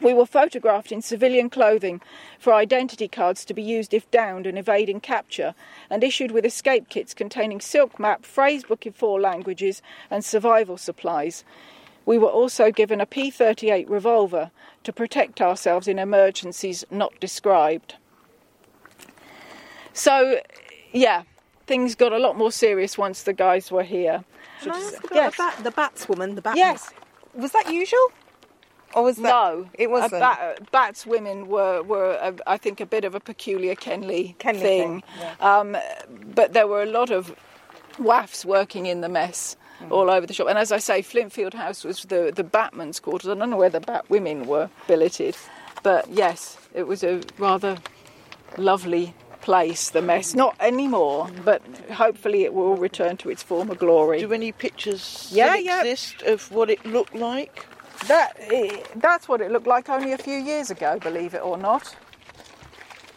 We were photographed in civilian clothing for identity cards to be used if downed and evading capture, and issued with escape kits containing silk map, phrase book in four languages, and survival supplies. We were also given a P 38 revolver to protect ourselves in emergencies not described. So, yeah, things got a lot more serious once the guys were here. Can I ask about Yes. the, bat, the bats woman? The bat Yes. Was that usual? Or was that. No, It wasn't. Uh, bat, bats women were, were uh, I think, a bit of a peculiar Kenley, Kenley thing. thing, Um, but there were a lot of WAAFs working in the mess Mm. all over the shop. And as I say, Flintfield House was the, the batman's quarters. I don't know where the bat women were billeted. But yes, it was a rather lovely place, the mess. Not anymore, but hopefully it will return to its former glory. Do any pictures Yeah, still yeah. exist of what it looked like? That, eh, that's what it looked like only a few years ago, believe it or not.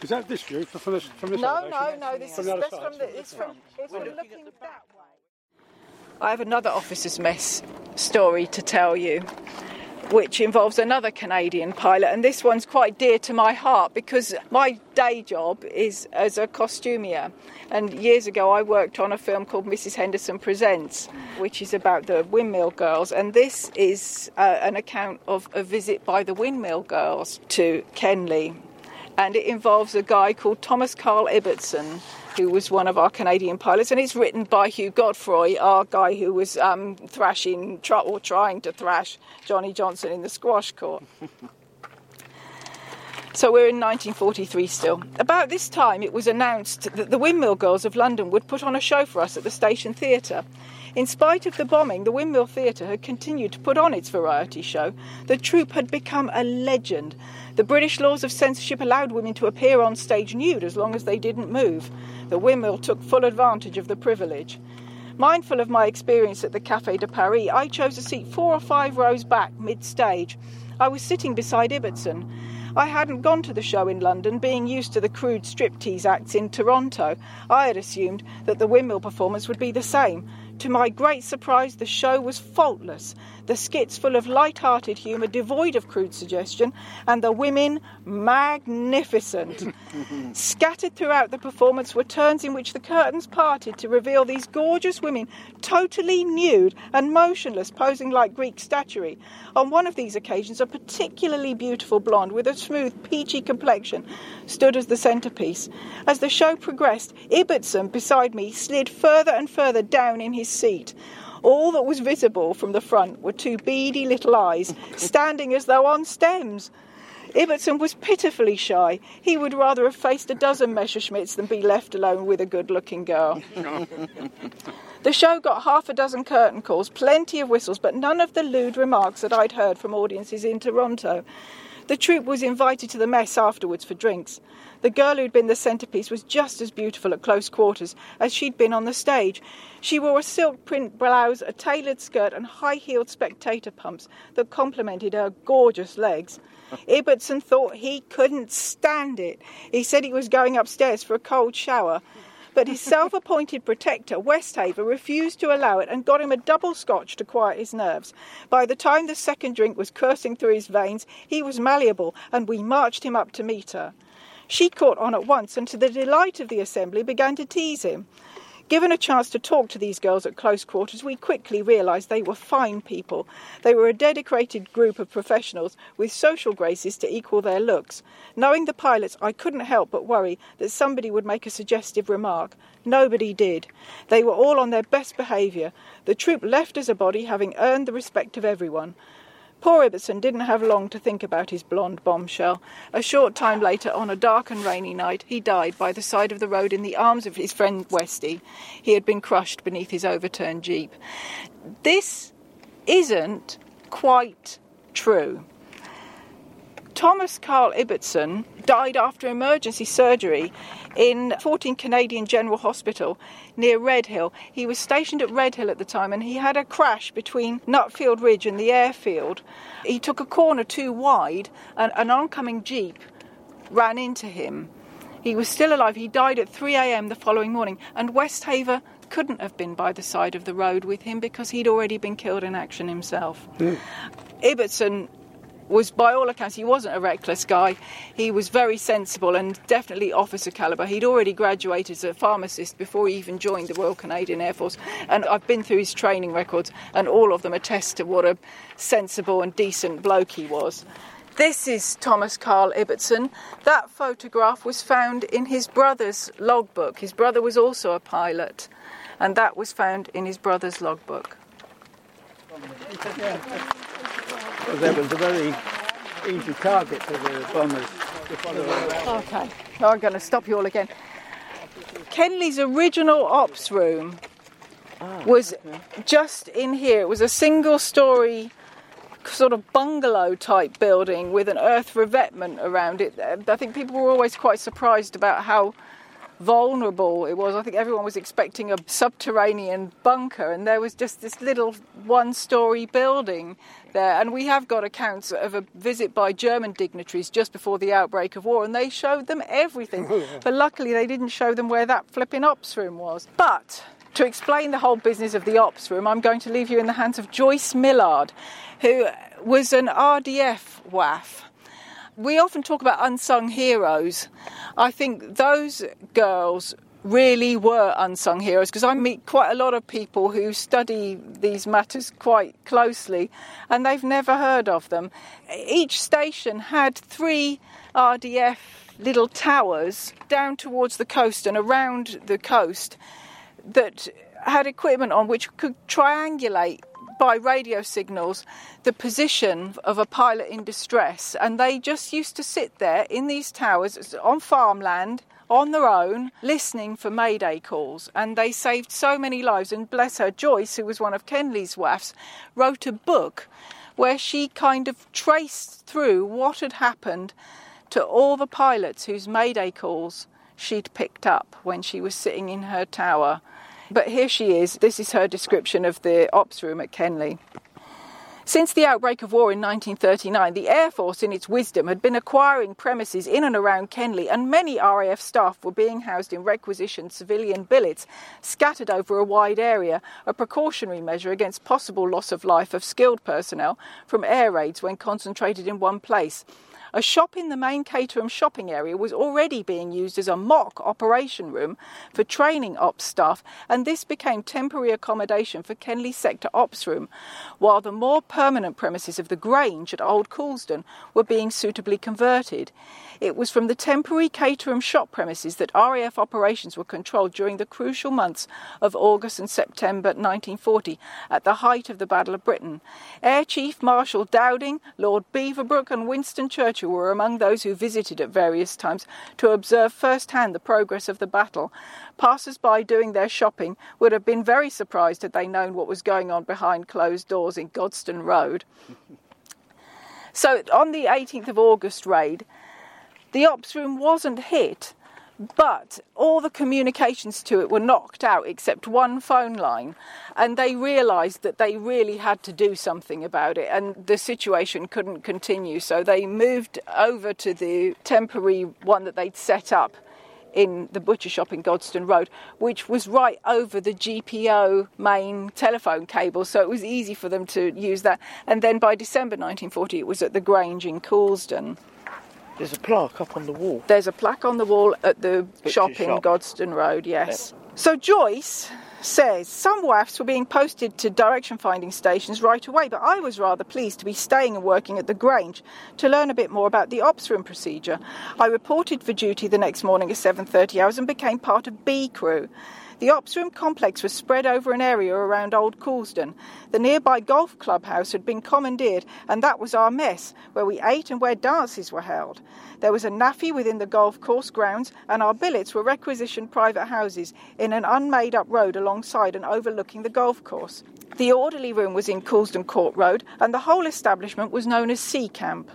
Is that this view from this, from this No, elevation? no, no. This From is the other that's side, from the. from It's from. side. It's from looking that way. I have another officers' mess story to tell you, which involves another Canadian pilot, and this one's quite dear to my heart because my day job is as a costumier. And years ago, I worked on a film called Mrs. Henderson Presents, which is about the Windmill Girls, and this is uh, an account of a visit by the Windmill Girls to Kenley and it involves a guy called Thomas Carl Ibbotson, who was one of our Canadian pilots, and it's written by Hugh Godefroy, our guy who was um, thrashing or trying to thrash Johnny Johnson in the squash court. So we're in 1943 still. About this time, it was announced that the Windmill Girls of London would put on a show for us at the Station Theatre. In spite of the bombing, the Windmill Theatre had continued to put on its variety show. The troupe had become a legend. The British laws of censorship allowed women to appear on stage nude as long as they didn't move. The Windmill took full advantage of the privilege. Mindful of my experience at the Café de Paris, I chose a seat four or five rows back mid stage. I was sitting beside Ibbotson. I hadn't gone to the show in London, being used to the crude striptease acts in Toronto. I had assumed that the windmill performance would be the same. To my great surprise, the show was faultless. The skits full of light-hearted humour, devoid of crude suggestion, and the women magnificent. Scattered throughout the performance were turns in which the curtains parted to reveal these gorgeous women, totally nude and motionless, posing like Greek statuary. On one of these occasions, a particularly beautiful blonde with a smooth, peachy complexion stood as the centrepiece. As the show progressed, Ibbotson beside me slid further and further down in his seat. All that was visible from the front were two beady little eyes, standing as though on stems. Ibbotson was pitifully shy. He would rather have faced a dozen Messerschmitts than be left alone with a good looking girl. the show got half a dozen curtain calls, plenty of whistles, but none of the lewd remarks that I'd heard from audiences in Toronto. The troupe was invited to the mess afterwards for drinks. The girl who'd been the centrepiece was just as beautiful at close quarters as she'd been on the stage. She wore a silk print blouse, a tailored skirt, and high heeled spectator pumps that complemented her gorgeous legs. Ibbotson thought he couldn't stand it. He said he was going upstairs for a cold shower. But his self appointed protector, Westhaver, refused to allow it and got him a double scotch to quiet his nerves. By the time the second drink was coursing through his veins, he was malleable, and we marched him up to meet her. She caught on at once, and to the delight of the assembly, began to tease him. Given a chance to talk to these girls at close quarters, we quickly realised they were fine people. They were a dedicated group of professionals with social graces to equal their looks. Knowing the pilots, I couldn't help but worry that somebody would make a suggestive remark. Nobody did. They were all on their best behaviour. The troop left as a body, having earned the respect of everyone. Poor Ibbotson didn't have long to think about his blonde bombshell. A short time later, on a dark and rainy night, he died by the side of the road in the arms of his friend Westy. He had been crushed beneath his overturned jeep. This isn't quite true. Thomas Carl Ibbotson died after emergency surgery in 14 Canadian General Hospital near Redhill. He was stationed at Redhill at the time and he had a crash between Nutfield Ridge and the airfield. He took a corner too wide and an oncoming jeep ran into him. He was still alive. He died at 3 a.m. the following morning, and Westhaver couldn't have been by the side of the road with him because he'd already been killed in action himself. Hmm. Ibbotson was, by all accounts, he wasn't a reckless guy. He was very sensible and definitely officer caliber. He'd already graduated as a pharmacist before he even joined the Royal Canadian Air Force. And I've been through his training records, and all of them attest to what a sensible and decent bloke he was. This is Thomas Carl Ibbotson. That photograph was found in his brother's logbook. His brother was also a pilot, and that was found in his brother's logbook. Well, that was a very easy target for the bombers to follow. Okay, now I'm going to stop you all again. Kenley's original ops room ah, was just in here. It was a single story sort of bungalow type building with an earth revetment around it. I think people were always quite surprised about how vulnerable it was. I think everyone was expecting a subterranean bunker, and there was just this little one story building there. And we have got accounts of a visit by German dignitaries just before the outbreak of war, and they showed them everything. but luckily, they didn't show them where that flipping ops room was. But to explain the whole business of the ops room, I'm going to leave you in the hands of Joyce Millard, who was an RDF WAAF. We often talk about unsung heroes. I think those girls really were unsung heroes because I meet quite a lot of people who study these matters quite closely and they've never heard of them. Each station had three RDF little towers down towards the coast and around the coast that had equipment on which could triangulate by radio signals the position of a pilot in distress. And they just used to sit there in these towers on farmland on their own, listening for mayday calls. And they saved so many lives. And bless her, Joyce, who was one of Kenley's WAAFs, wrote a book where she kind of traced through what had happened to all the pilots whose mayday calls she'd picked up when she was sitting in her tower. But here she is. This is her description of the ops room at Kenley. Since the outbreak of war in 1939, the Air Force, in its wisdom, had been acquiring premises in and around Kenley, and many RAF staff were being housed in requisitioned civilian billets scattered over a wide area, a precautionary measure against possible loss of life of skilled personnel from air raids when concentrated in one place. A shop in the main Caterham shopping area was already being used as a mock operation room for training ops staff, and this became temporary accommodation for Kenley Sector Ops Room, while the more permanent premises of the Grange at Old Coulsdon were being suitably converted. It was from the temporary Caterham shop premises that RAF operations were controlled during the crucial months of August and September 1940, at the height of the Battle of Britain. Air Chief Marshal Dowding, Lord Beaverbrook, and Winston Churchill were among those who visited at various times to observe firsthand the progress of the battle. Passers by doing their shopping would have been very surprised had they known what was going on behind closed doors in Godstone Road. So, on the 18th of August raid, the ops room wasn't hit, but all the communications to it were knocked out except one phone line. And they realised that they really had to do something about it, and the situation couldn't continue. So they moved over to the temporary one that they'd set up in the butcher shop in Godstone Road, which was right over the GPO main telephone cable, so it was easy for them to use that. And then by December 1940, it was at the Grange in Coulsdon. There's a plaque up on the wall. There's a plaque on the wall at the shop in shop. Godstone Road, yes. So Joyce says some WAAFs were being posted to direction finding stations right away, but I was rather pleased to be staying and working at the Grange to learn a bit more about the ops room procedure. I reported for duty the next morning at 7:30 hours and became part of B crew. The Ops Room complex was spread over an area around Old Coulsdon. The nearby golf clubhouse had been commandeered, and that was our mess, where we ate and where dances were held. There was a NAAFI within the golf course grounds, and our billets were requisitioned private houses in an unmade up road alongside and overlooking the golf course. The orderly room was in Coulsdon Court Road, and the whole establishment was known as Sea Camp.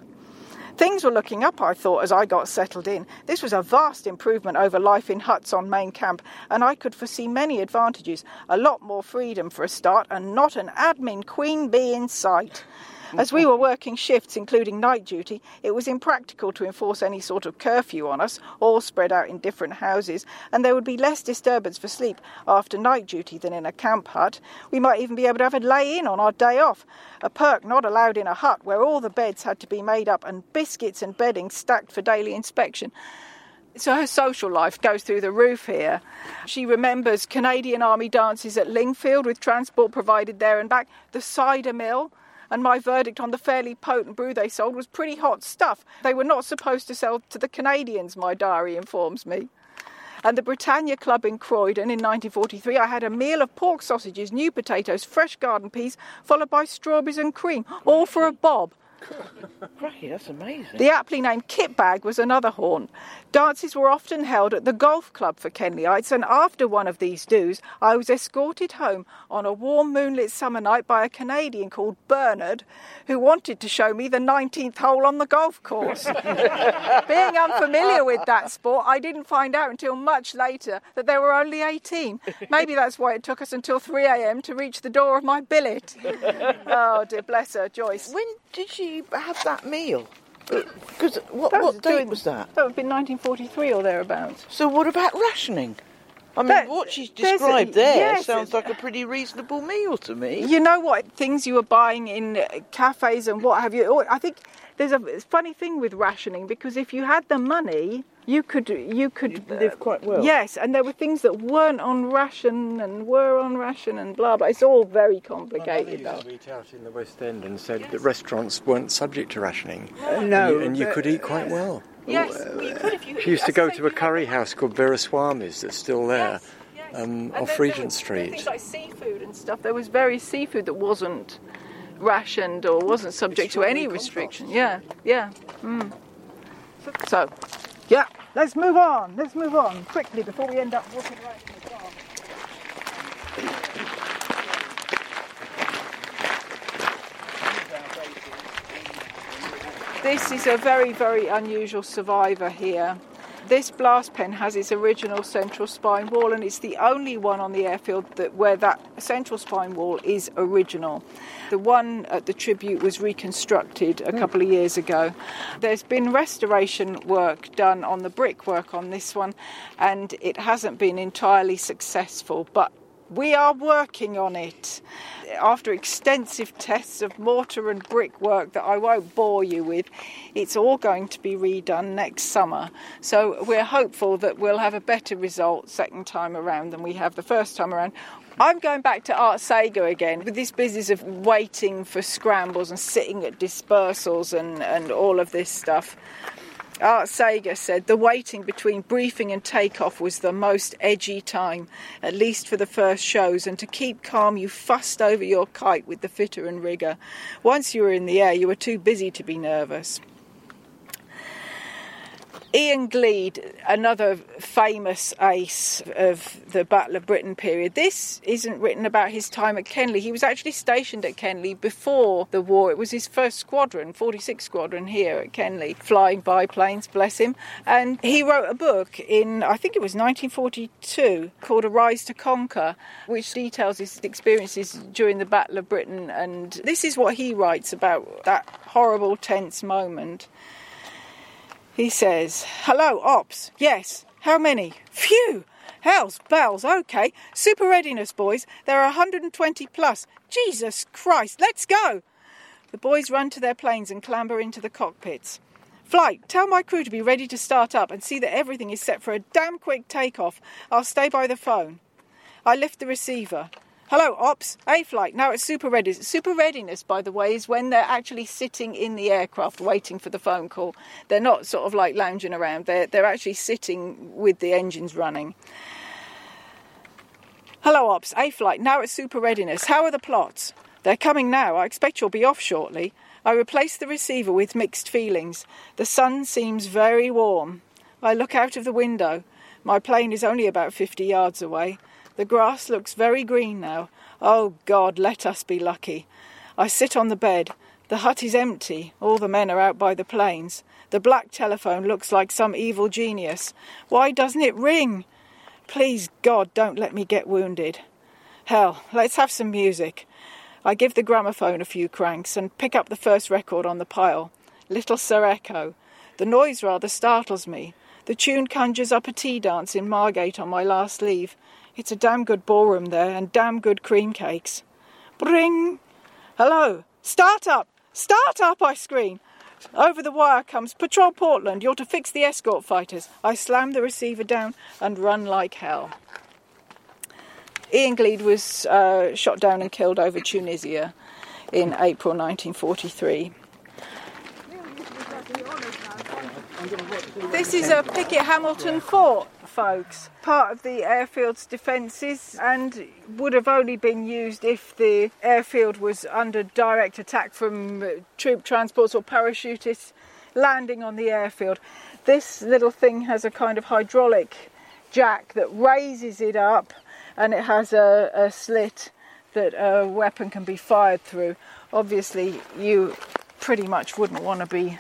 Things were looking up, I thought, as I got settled in. This was a vast improvement over life in huts on main camp, and I could foresee many advantages. A lot more freedom for a start, and not an admin queen bee in sight. As we were working shifts, including night duty, it was impractical to enforce any sort of curfew on us, all spread out in different houses, and there would be less disturbance for sleep after night duty than in a camp hut. We might even be able to have a lay in on our day off, a perk not allowed in a hut where all the beds had to be made up and biscuits and bedding stacked for daily inspection. So her social life goes through the roof here. She remembers Canadian Army dances at Lingfield with transport provided there and back, the cider mill, and my verdict on the fairly potent brew they sold was pretty hot stuff. They were not supposed to sell to the Canadians, my diary informs me. And the Britannia Club in Croydon in 1943, I had a meal of pork sausages, new potatoes, fresh garden peas, followed by strawberries and cream, all for a bob. That's amazing. The aptly named kit bag was another haunt. Dances were often held at the golf club for Kenleyites, and after one of these do's, I was escorted home on a warm moonlit summer night by a Canadian called Bernard, who wanted to show me the 19th hole on the golf course. Being unfamiliar with that sport, I didn't find out until much later that there were only 18. Maybe that's why it took us until 3 a.m. to reach the door of my billet. Oh, dear, bless her, Joyce. When did she have that meal? Because what, That what date was that? That would have been 1943 or thereabouts. So what about rationing? I mean, That- what she's there's a- described there yes, sounds like a pretty reasonable meal to me. You know what things you were buying in uh, cafes and what have you? I think there's a funny thing with rationing because if you had the money, you could you could live quite well. Yes, and there were things that weren't on ration and were on ration and blah blah. It's all very complicated though. used to eat out in the West End and said that restaurants weren't subject to rationing. no, You- and you but- could eat quite well. Yes, well, you could if you. She used to go to a curry had- house called Veeraswamy's that's still there Yes, yes. um, off then Regent there were Street. Things like seafood and stuff. There was very seafood that wasn't rationed or wasn't subject to any restriction. Yeah, yeah. Mm. So, yeah. Let's move on. Let's move on quickly before we end up walking right in the dark. This is a very, very unusual survivor here. This blast pen has its original central spine wall, and it's the only one on the airfield that where that central spine wall is original. The one at the tribute was reconstructed a hmm. couple of years ago. There's been restoration work done on the brickwork on this one, and it hasn't been entirely successful, but we are working on it. After extensive tests of mortar and brickwork that I won't bore you with, it's all going to be redone next summer. So we're hopeful that we'll have a better result second time around than we have the first time around. I'm going back to Art Sager again with this business of waiting for scrambles and sitting at dispersals and, and all of this stuff. Art Sager said the waiting between briefing and takeoff was the most edgy time, at least for the first shows, and to keep calm, you fussed over your kite with the fitter and rigger. Once you were in the air, you were too busy to be nervous. Ian Gleed, another famous ace of the Battle of Britain period. This isn't written about his time at Kenley. He was actually stationed at Kenley before the war. It was his first squadron, 46 Squadron here at Kenley, flying biplanes, bless him. And he wrote a book in, I think it was 1942, called Arise to Conquer, which details his experiences during the Battle of Britain. And this is what he writes about that horrible, tense moment. He says, Hello, Ops. Yes. How many? Phew. Hells bells. Okay. Super readiness, boys. There are 120 plus. Jesus Christ. Let's go. The boys run to their planes and clamber into the cockpits. Flight, tell my crew to be ready to start up and see that everything is set for a damn quick takeoff. I'll stay by the phone. I lift the receiver. Hello, Ops. A flight. Now it's super readiness. Super readiness, by the way, is when they're actually sitting in the aircraft waiting for the phone call. They're not sort of like lounging around. They're they're actually sitting with the engines running. Hello, Ops. A flight now it's super readiness. How are the plots? They're coming now. I expect you'll be off shortly. I replace the receiver with mixed feelings. The sun seems very warm. I look out of the window. My plane is only about 50 yards away. The grass looks very green now. Oh God, let us be lucky. I sit on the bed. The hut is empty. All the men are out by the planes. The black telephone looks like some evil genius. Why doesn't it ring? Please, God, don't let me get wounded. Hell, let's have some music. I give the gramophone a few cranks and pick up the first record on the pile. Little Sir Echo. The noise rather startles me. The tune conjures up a tea dance in Margate on my last leave. It's a damn good ballroom there and damn good cream cakes. Bring! Hello! Start up! Start up! I scream. Over the wire comes Patrol Portland. You're to fix the escort fighters. I slam the receiver down and run like hell. Ian Gleed was uh, shot down and killed over Tunisia in April 1943. This is a Pickett Hamilton fort, folks. Part of the airfield's defences and would have only been used if the airfield was under direct attack from uh, troop transports or parachutists landing on the airfield. This little thing has a kind of hydraulic jack that raises it up and it has a, a slit that a weapon can be fired through. Obviously, you pretty much wouldn't want to be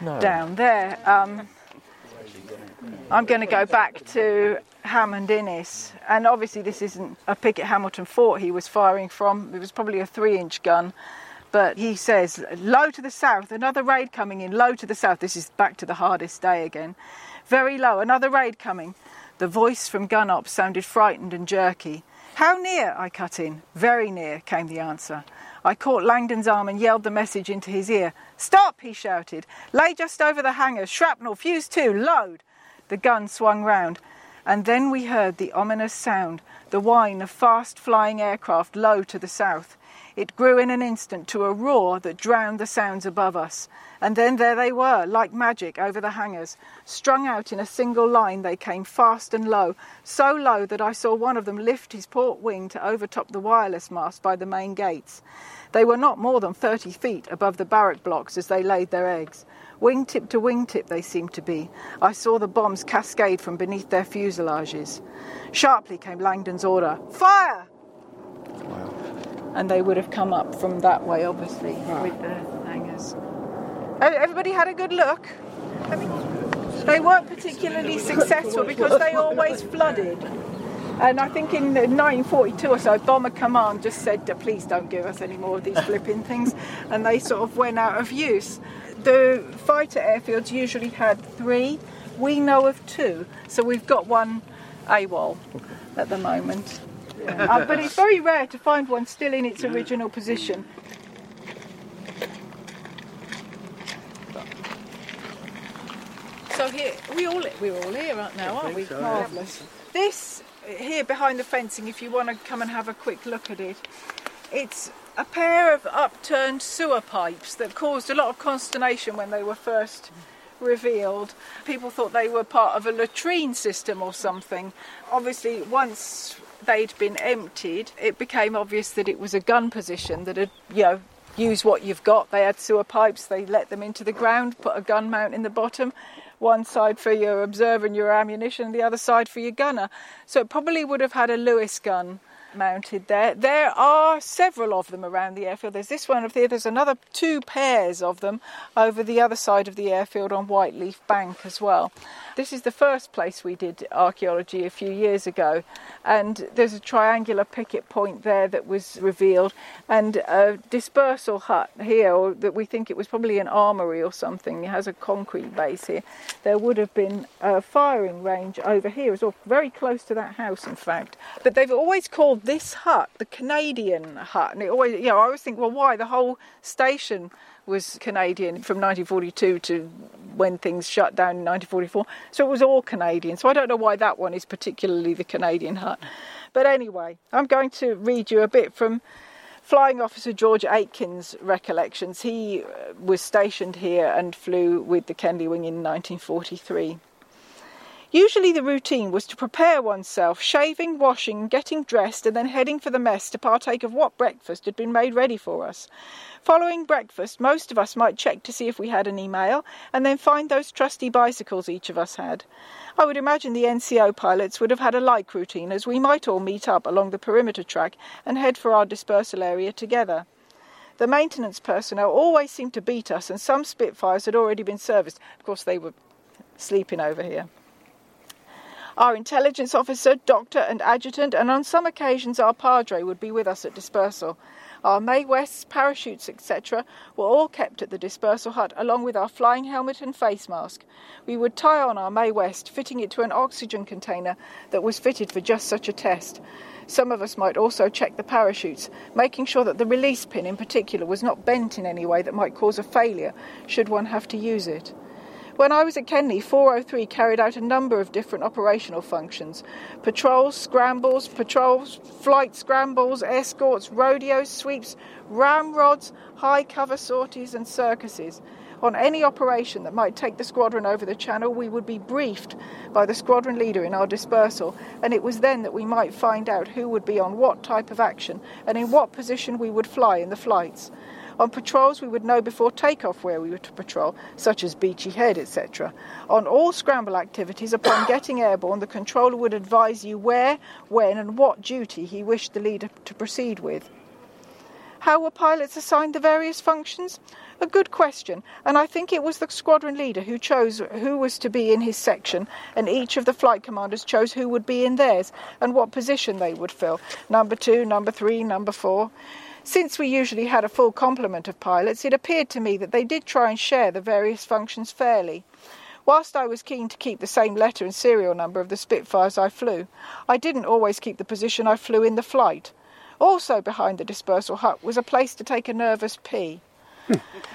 No. down there. Um, I'm going to go back to Hammond Innes, and obviously this isn't a Pickett Hamilton fort he was firing from. It was probably a three-inch gun, but he says low to the south, another raid coming in. Low to the south. This is back to the hardest day again. Very low, another raid coming. The voice from gun ops sounded frightened and jerky. How near? I cut in. Very near, came the answer. I caught Langdon's arm and yelled the message into his ear. Stop, he shouted. Lay just over the hangars. Shrapnel, fuse two, load. The gun swung round, and then we heard the ominous sound, the whine of fast flying aircraft low to the south. It grew in an instant to a roar that drowned the sounds above us. And then there they were, like magic, over the hangars. Strung out in a single line, they came fast and low, so low that I saw one of them lift his port wing to overtop the wireless mast by the main gates. They were not more than 30 feet above the barrack blocks as they laid their eggs. Wingtip to wingtip they seemed to be. I saw the bombs cascade from beneath their fuselages. Sharply came Langdon's order Fire! And they would have come up from that way, obviously, with the hangars. Uh, Everybody had a good look. I mean, they weren't particularly successful because they always flooded. And I think in 1942 or so, Bomber Command just said, please don't give us any more of these flipping things. And they sort of went out of use. The fighter airfields usually had three. We know of two. So we've got one AWOL at the moment. Uh, but it's very rare to find one still in its original position. So here we all we're all here right now, aren't we? so, yeah. Marvelous. This here behind the fencing, if you want to come and have a quick look at it, it's a pair of upturned sewer pipes that caused a lot of consternation when they were first revealed. People thought they were part of a latrine system or something. Obviously, once they'd been emptied, it became obvious that it was a gun position that had, you know, use what you've got. They had sewer pipes, they let them into the ground, put a gun mount in the bottom, one side for your observer and your ammunition, the other side for your gunner. So it probably would have had a Lewis gun mounted there. There are several of them around the airfield. There's this one up there, there's another two pairs of them over the other side of the airfield on Whyteleafe Bank as well. This is the first place we did archaeology a few years ago, and there's a triangular picket point there that was revealed, and a dispersal hut here that we think it was probably an armory or something. It has a concrete base here. There would have been a firing range over here as well, very close to that house, in fact. But they've always called this hut the Canadian hut, and it always, you know, I always think, well, why the whole station was Canadian from 1942 to when things shut down in 1944. So it was all Canadian. So I don't know why that one is particularly the Canadian hut. But anyway, I'm going to read you a bit from Flying Officer George Aitken's recollections. He uh, was stationed here and flew with the Kenley Wing in 1943. Usually, the routine was to prepare oneself, shaving, washing, getting dressed, and then heading for the mess to partake of what breakfast had been made ready for us. Following breakfast, most of us might check to see if we had an email and then find those trusty bicycles each of us had. I would imagine the NCO pilots would have had a like routine as we might all meet up along the perimeter track and head for our dispersal area together. The maintenance personnel always seemed to beat us, and some Spitfires had already been serviced. Of course, they were sleeping over here. Our intelligence officer, doctor, and adjutant, and on some occasions our padre would be with us at dispersal. Our Mae Wests, parachutes, etc., were all kept at the dispersal hut along with our flying helmet and face mask. We would tie on our Mae West, fitting it to an oxygen container that was fitted for just such a test. Some of us might also check the parachutes, making sure that the release pin in particular was not bent in any way that might cause a failure should one have to use it. When I was at Kenley, 403 carried out a number of different operational functions patrols, scrambles, patrols, flight scrambles, escorts, rodeos, sweeps, ramrods, high cover sorties, and circuses. On any operation that might take the squadron over the channel, we would be briefed by the squadron leader in our dispersal, and it was then that we might find out who would be on what type of action and in what position we would fly in the flights. On patrols, we would know before takeoff where we were to patrol, such as Beachy Head, etc. On all scramble activities, upon getting airborne, the controller would advise you where, when, and what duty he wished the leader to proceed with. How were pilots assigned the various functions? A good question, and I think it was the squadron leader who chose who was to be in his section, and each of the flight commanders chose who would be in theirs and what position they would fill number two, number three, number four. Since we usually had a full complement of pilots, it appeared to me that they did try and share the various functions fairly. Whilst I was keen to keep the same letter and serial number of the Spitfires I flew, I didn't always keep the position I flew in the flight. Also behind the dispersal hut was a place to take a nervous pee.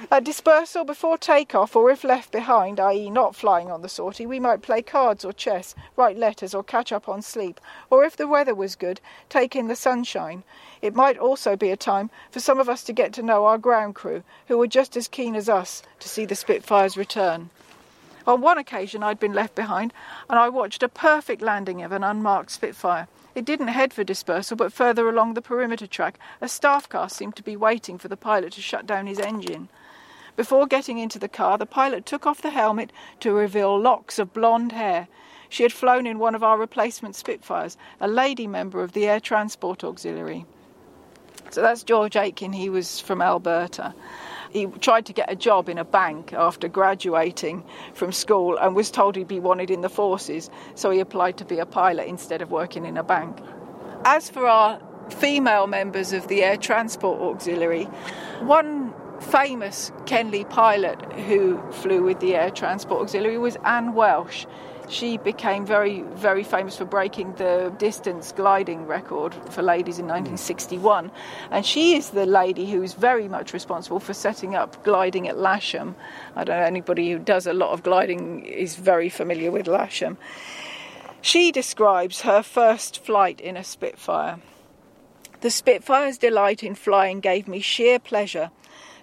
At dispersal before take-off, or if left behind, i.e., not flying on the sortie, we might play cards or chess, write letters, or catch up on sleep, or if the weather was good, take in the sunshine. It might also be a time for some of us to get to know our ground crew, who were just as keen as us to see the Spitfires return. On one occasion, I'd been left behind, and I watched a perfect landing of an unmarked Spitfire. It didn't head for dispersal, but further along the perimeter track, a staff car seemed to be waiting for the pilot to shut down his engine. Before getting into the car, the pilot took off the helmet to reveal locks of blonde hair. She had flown in one of our replacement Spitfires, a lady member of the Air Transport Auxiliary. So that's George Aitken, he was from Alberta. He tried to get a job in a bank after graduating from school and was told he'd be wanted in the forces, so he applied to be a pilot instead of working in a bank. As for our female members of the Air Transport Auxiliary, one famous Kenley pilot who flew with the Air Transport Auxiliary was Ann Welch. She became very, very famous for breaking the distance gliding record for ladies in hmm. 1961. And she is the lady who is very much responsible for setting up gliding at Lasham. I don't know, anybody who does a lot of gliding is very familiar with Lasham. She describes her first flight in a Spitfire. The Spitfire's delight in flying gave me sheer pleasure.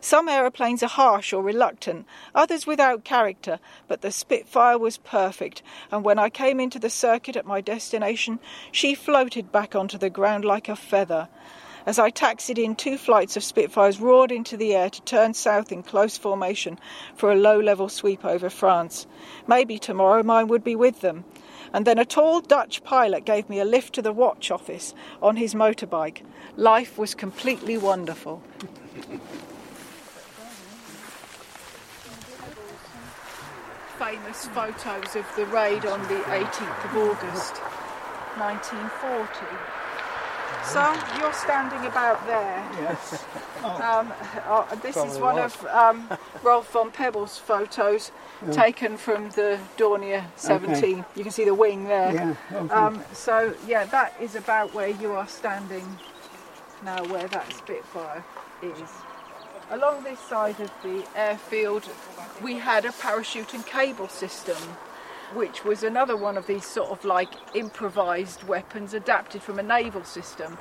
Some aeroplanes are harsh or reluctant, others without character, but the Spitfire was perfect, and when I came into the circuit at my destination, she floated back onto the ground like a feather. As I taxied in, two flights of Spitfires roared into the air to turn south in close formation for a low level sweep over France. Maybe tomorrow mine would be with them. And then a tall Dutch pilot gave me a lift to the watch office on his motorbike. Life was completely wonderful. Famous photos of the raid on the 18th of August 1940. So you're standing about there. Yes. Um, uh, this is one of um, Rolf von Pebal's photos taken from the Dornier 17. You can see the wing there. Yeah. okay. Um, so yeah, that is about where you are standing now, where that Spitfire is. Along this side of the airfield, we had a parachute and cable system, which was another one of these sort of like improvised weapons adapted from a naval system.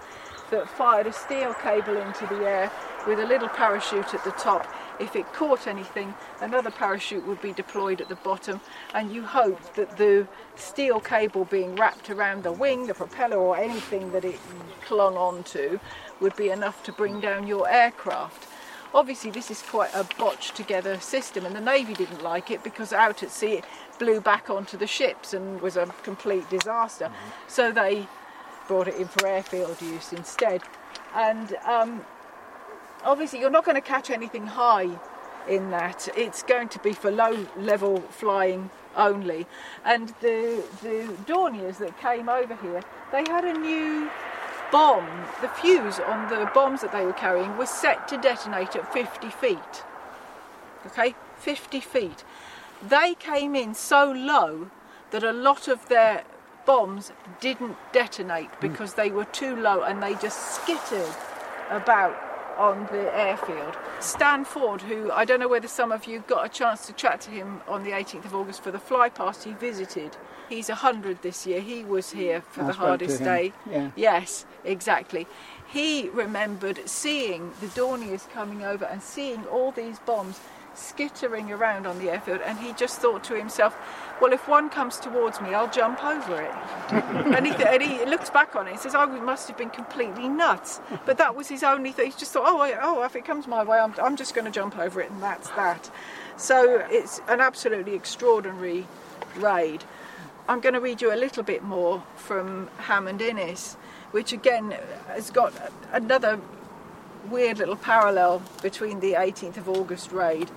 that fired a steel cable into the air with a little parachute at the top. If it caught anything, another parachute would be deployed at the bottom, and you hoped that the steel cable being wrapped around the wing, the propeller, or anything that it clung onto would be enough to bring down your aircraft. Obviously, this is quite a botched together system, and the Navy didn't like it because out at sea it blew back onto the ships and was a complete disaster. So they brought it in for airfield use instead. And um, obviously, you're not going to catch anything high in that. It's going to be for low level flying only. And the the Dorniers that came over here, they had a new bomb. The fuse on the bombs that they were carrying was set to detonate at 50 feet. Okay, 50 feet. They came in so low that a lot of their bombs didn't detonate hmm. because they were too low and they just skittered about on the airfield. Stan Ford, who I don't know whether some of you got a chance to chat to him on the 18th of August for the fly past he visited. He's 100 this year. He was here for I the hardest day. yeah. Yes, exactly. He remembered seeing the Dorniers coming over and seeing all these bombs skittering around on the airfield, and he just thought to himself, "Well, if one comes towards me, I'll jump over it." and, he, and he looks back on it and says, oh, "I must have been completely nuts." But that was his only thing. He just thought, "Oh, I, oh, if it comes my way, I'm, I'm just going to jump over it, and that's that." So it's an absolutely extraordinary raid. I'm going to read you a little bit more from Hammond Innes, which again has got another weird little parallel between the 18th of August raid.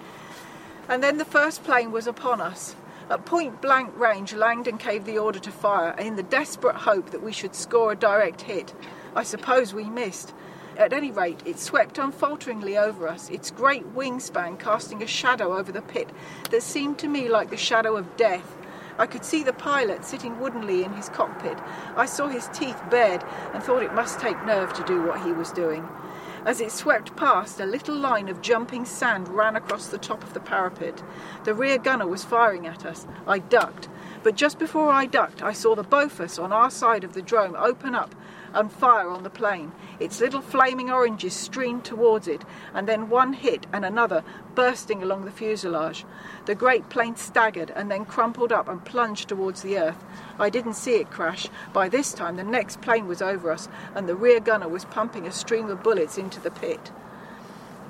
And then the first plane was upon us. At point blank range, Langdon gave the order to fire in the desperate hope that we should score a direct hit. I suppose we missed. At any rate, it swept unfalteringly over us, its great wingspan casting a shadow over the pit that seemed to me like the shadow of death. I could see the pilot sitting woodenly in his cockpit. I saw his teeth bared and thought it must take nerve to do what he was doing. As it swept past, a little line of jumping sand ran across the top of the parapet. The rear gunner was firing at us. I ducked. But just before I ducked, I saw the Bofors on our side of the drome open up and fire on the plane. Its little flaming oranges streamed towards it, and then one hit and another, bursting along the fuselage. The great plane staggered and then crumpled up and plunged towards the earth. I didn't see it crash. By this time, the next plane was over us, and the rear gunner was pumping a stream of bullets into the pit.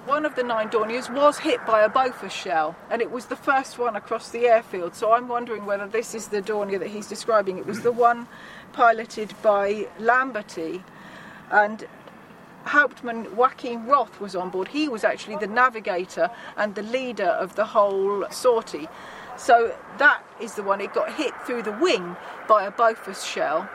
One of the nine Dorniers was hit by a Bofors shell, and it was the first one across the airfield. So I'm wondering whether this is the Dornier that he's describing. It was the one piloted by Lamberty, and Hauptmann Joachim Roth was on board. He was actually the navigator and the leader of the whole sortie. So that is the one. It got hit through the wing by a Bofors shell,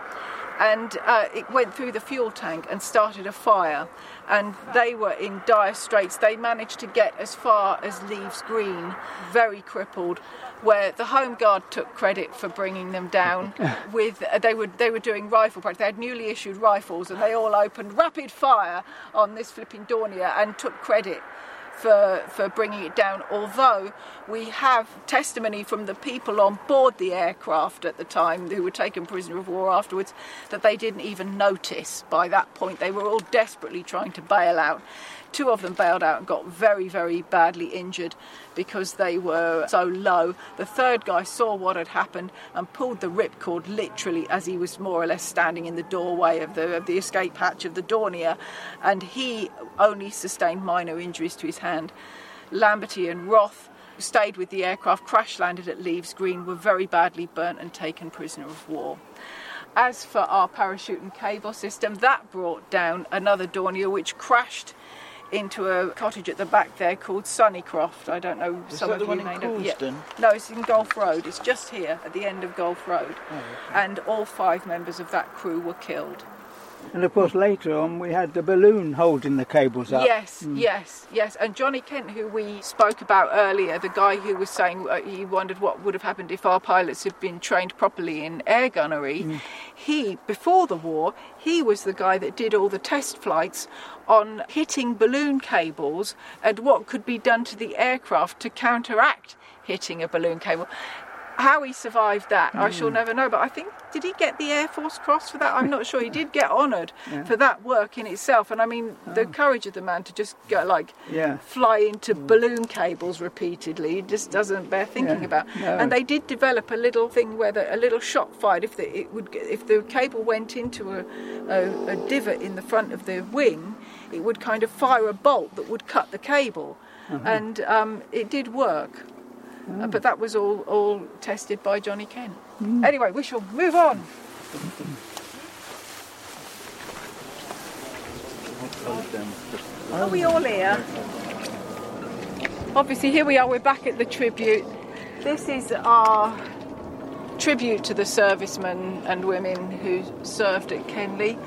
and uh, it went through the fuel tank and started a fire. And they were in dire straits. They managed to get as far as Leaves Green, very crippled, where the Home Guard took credit for bringing them down. with uh, they were they were doing rifle practice. They had newly issued rifles, and they all opened rapid fire on this flipping Dornier and took credit for, for bringing it down, although we have testimony from the people on board the aircraft at the time who were taken prisoner of war afterwards that they didn't even notice by that point. They were all desperately trying to bail out. Two of them bailed out and got very, very badly injured because they were so low. The third guy saw what had happened and pulled the ripcord literally as he was more or less standing in the doorway of the, of the escape hatch of the Dornier, and he only sustained minor injuries to his hand. Lamberty and Roth stayed with the aircraft, crash landed at Leaves Green, were very badly burnt and taken prisoner of war. As for our parachute and cable system, that brought down another Dornier which crashed into a cottage at the back there called Sunnycroft. I don't know Is some that of the you one in know. Yeah. No, it's in Golf Road. It's just here at the end of Golf Road. Oh, and all five members of that crew were killed. And of course, later on, we had the balloon holding the cables up. Yes, yes, yes. And Johnny Kent, who we spoke about earlier, the guy who was saying uh, he wondered what would have happened if our pilots had been trained properly in air gunnery, he, before the war, he was the guy that did all the test flights on hitting balloon cables and what could be done to the aircraft to counteract hitting a balloon cable. How he survived that, I shall hmm. never know. But I think, did he get the Air Force Cross for that? I'm not sure. He did get honoured for that work in itself. And I mean, the oh. courage of the man to just go like Yeah. fly into hmm. balloon cables repeatedly just doesn't bear thinking Yeah, about. no. And they did develop a little thing where the, a little shot fired if the it would if the cable went into a, a, a divot in the front of the wing, it would kind of fire a bolt that would cut the cable, uh-huh. and um, it did work. Uh, but that was all all tested by Johnny Kent. Anyway, we shall move on. Are we all here? Obviously, here we are, we're back at the tribute. This is our tribute to the servicemen and women who served at Kenley.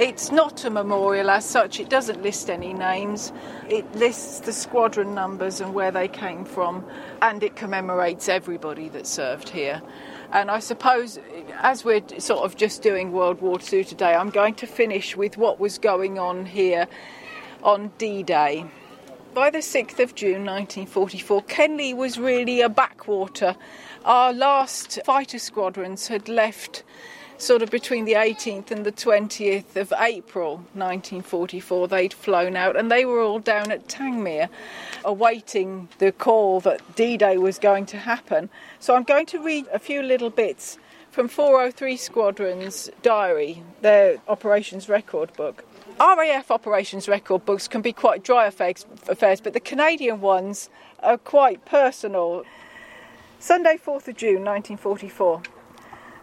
It's not a memorial as such, it doesn't list any names. It lists the squadron numbers and where they came from, and it commemorates everybody that served here. And I suppose, as we're sort of just doing World War II today, I'm going to finish with what was going on here on D Day. By the 6th of June 1944, Kenley was really a backwater. Our last fighter squadrons had left sort of between the 18th and the 20th of April 1944. They'd flown out and they were all down at Tangmere awaiting the call that D Day was going to happen. So I'm going to read a few little bits from 403 Squadron's diary, their operations record book. RAF operations record books can be quite dry affairs, affairs, but the Canadian ones are quite personal. Sunday, 4th of June 1944.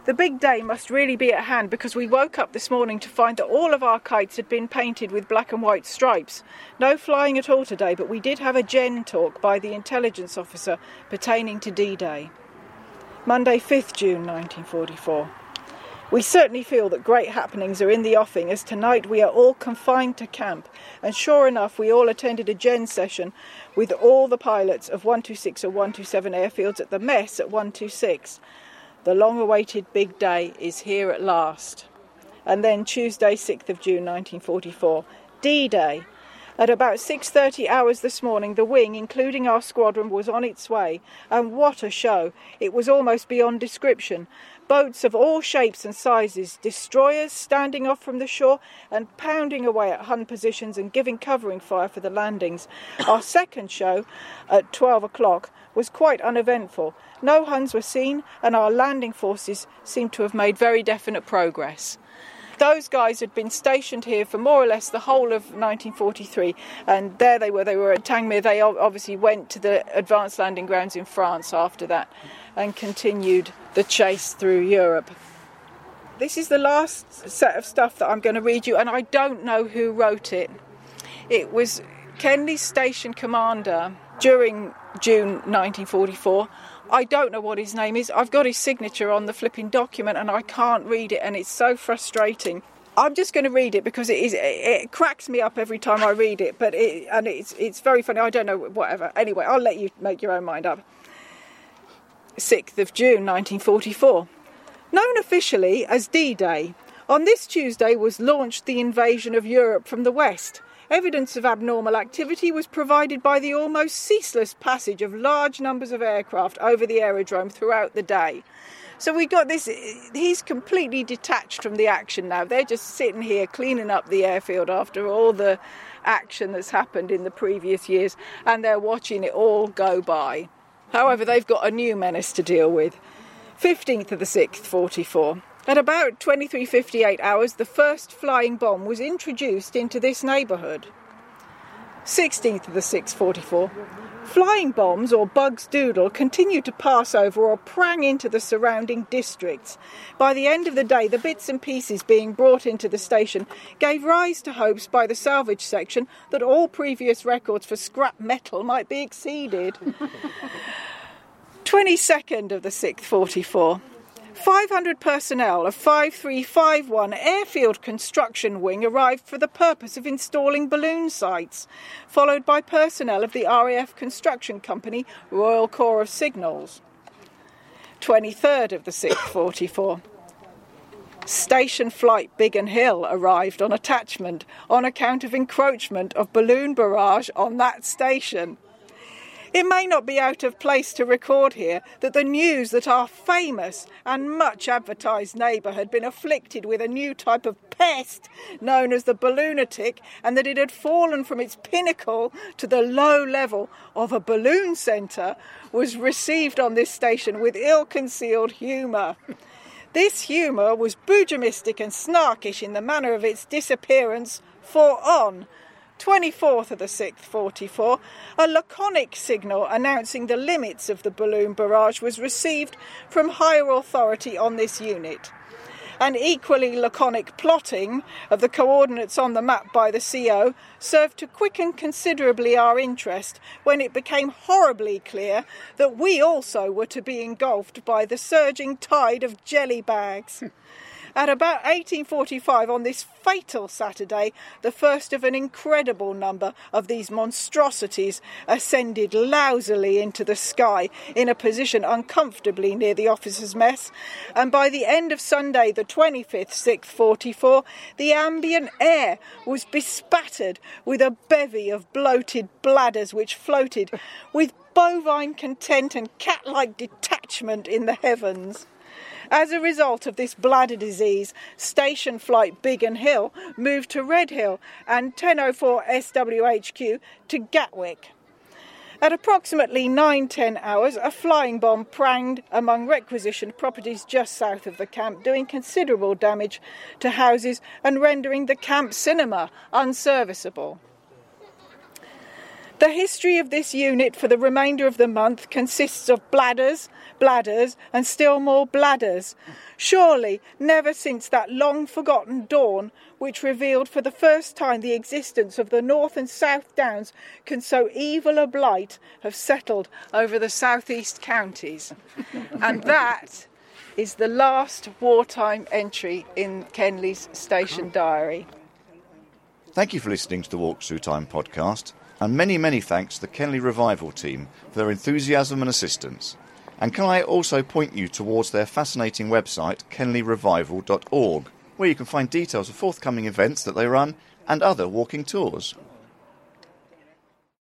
The big day must really be at hand because we woke up this morning to find that all of our kites had been painted with black and white stripes. No flying at all today, but we did have a gen talk by the intelligence officer pertaining to D Day. Monday, 5th June 1944. We certainly feel that great happenings are in the offing as tonight we are all confined to camp. And sure enough, we all attended a gen session with all the pilots of 126 or 127 airfields at the mess at 126. The long awaited big day is here at last. And then Tuesday, 6th of June 1944, D Day. At about 6:30 hours this morning, the wing, including our squadron, was on its way, and what a show! It was almost beyond description. Boats of all shapes and sizes, destroyers standing off from the shore and pounding away at Hun positions and giving covering fire for the landings. Our second show, at 12 o'clock, was quite uneventful. No Huns were seen, and our landing forces seemed to have made very definite progress. Those guys had been stationed here for more or less the whole of 1943, and there they were. They were at Tangmere. They obviously went to the advanced landing grounds in France after that and continued the chase through Europe. This is the last set of stuff that I'm going to read you, and I don't know who wrote it. It was Kenley's station commander during June 1944. I don't know what his name is. I've got his signature on the flipping document and I can't read it, and it's so frustrating. I'm just going to read it because it is it, cracks me up every time I read it, but it, and it's it's very funny. I don't know whatever. Anyway, I'll let you make your own mind up. 6th of June 1944. Known officially as D Day, on this Tuesday was launched the invasion of Europe from the west. Evidence of abnormal activity was provided by the almost ceaseless passage of large numbers of aircraft over the aerodrome throughout the day. So we got this, he's completely detached from the action now. They're just sitting here cleaning up the airfield after all the action that's happened in the previous years, and they're watching it all go by. However, they've got a new menace to deal with. 15th of the 6th, 44. At about 23:58 hours, the first flying bomb was introduced into this neighbourhood. 16th of the 644. Flying bombs or bugs doodle continued to pass over or prang into the surrounding districts. By the end of the day, the bits and pieces being brought into the station gave rise to hopes by the salvage section that all previous records for scrap metal might be exceeded. 22nd of the 6th, 44. 500 personnel of 5351 Airfield Construction Wing arrived for the purpose of installing balloon sites, followed by personnel of the RAF Construction Company Royal Corps of Signals. 23rd of the 6th, 44. Station Flight Biggin Hill arrived on attachment on account of encroachment of balloon barrage on that station. It may not be out of place to record here that the news that our famous and much advertised neighbour had been afflicted with a new type of pest known as the balloonatic and that it had fallen from its pinnacle to the low level of a balloon centre was received on this station with ill concealed humour. This humour was Boojumistic and snarkish in the manner of its disappearance, for on 24th of the 6th, 44, a laconic signal announcing the limits of the balloon barrage was received from higher authority on this unit. An equally laconic plotting of the coordinates on the map by the CO served to quicken considerably our interest when it became horribly clear that we also were to be engulfed by the surging tide of jelly bags. At about 1845 on this fatal Saturday, the first of an incredible number of these monstrosities ascended lousily into the sky in a position uncomfortably near the officers' mess, and by the end of Sunday, the 25th, 6th, 44, the ambient air was bespattered with a bevy of bloated bladders which floated with bovine content and cat like detachment in the heavens. As a result of this bladder disease, station flight Biggin Hill moved to Redhill and 1004 SWHQ to Gatwick. At approximately 9-10 hours, a flying bomb pranged among requisitioned properties just south of the camp, doing considerable damage to houses and rendering the camp cinema unserviceable. The history of this unit for the remainder of the month consists of bladders, bladders, and still more bladders. Surely, never since that long forgotten dawn, which revealed for the first time the existence of the North and South Downs, can so evil a blight have settled over the southeast counties. and that is the last wartime entry in Kenley's station diary. Thank you for listening to the Walk Through Time podcast, and many, many thanks to the Kenley Revival team for their enthusiasm and assistance. And can I also point you towards their fascinating website, kenleyrevival.org, where you can find details of forthcoming events that they run and other walking tours.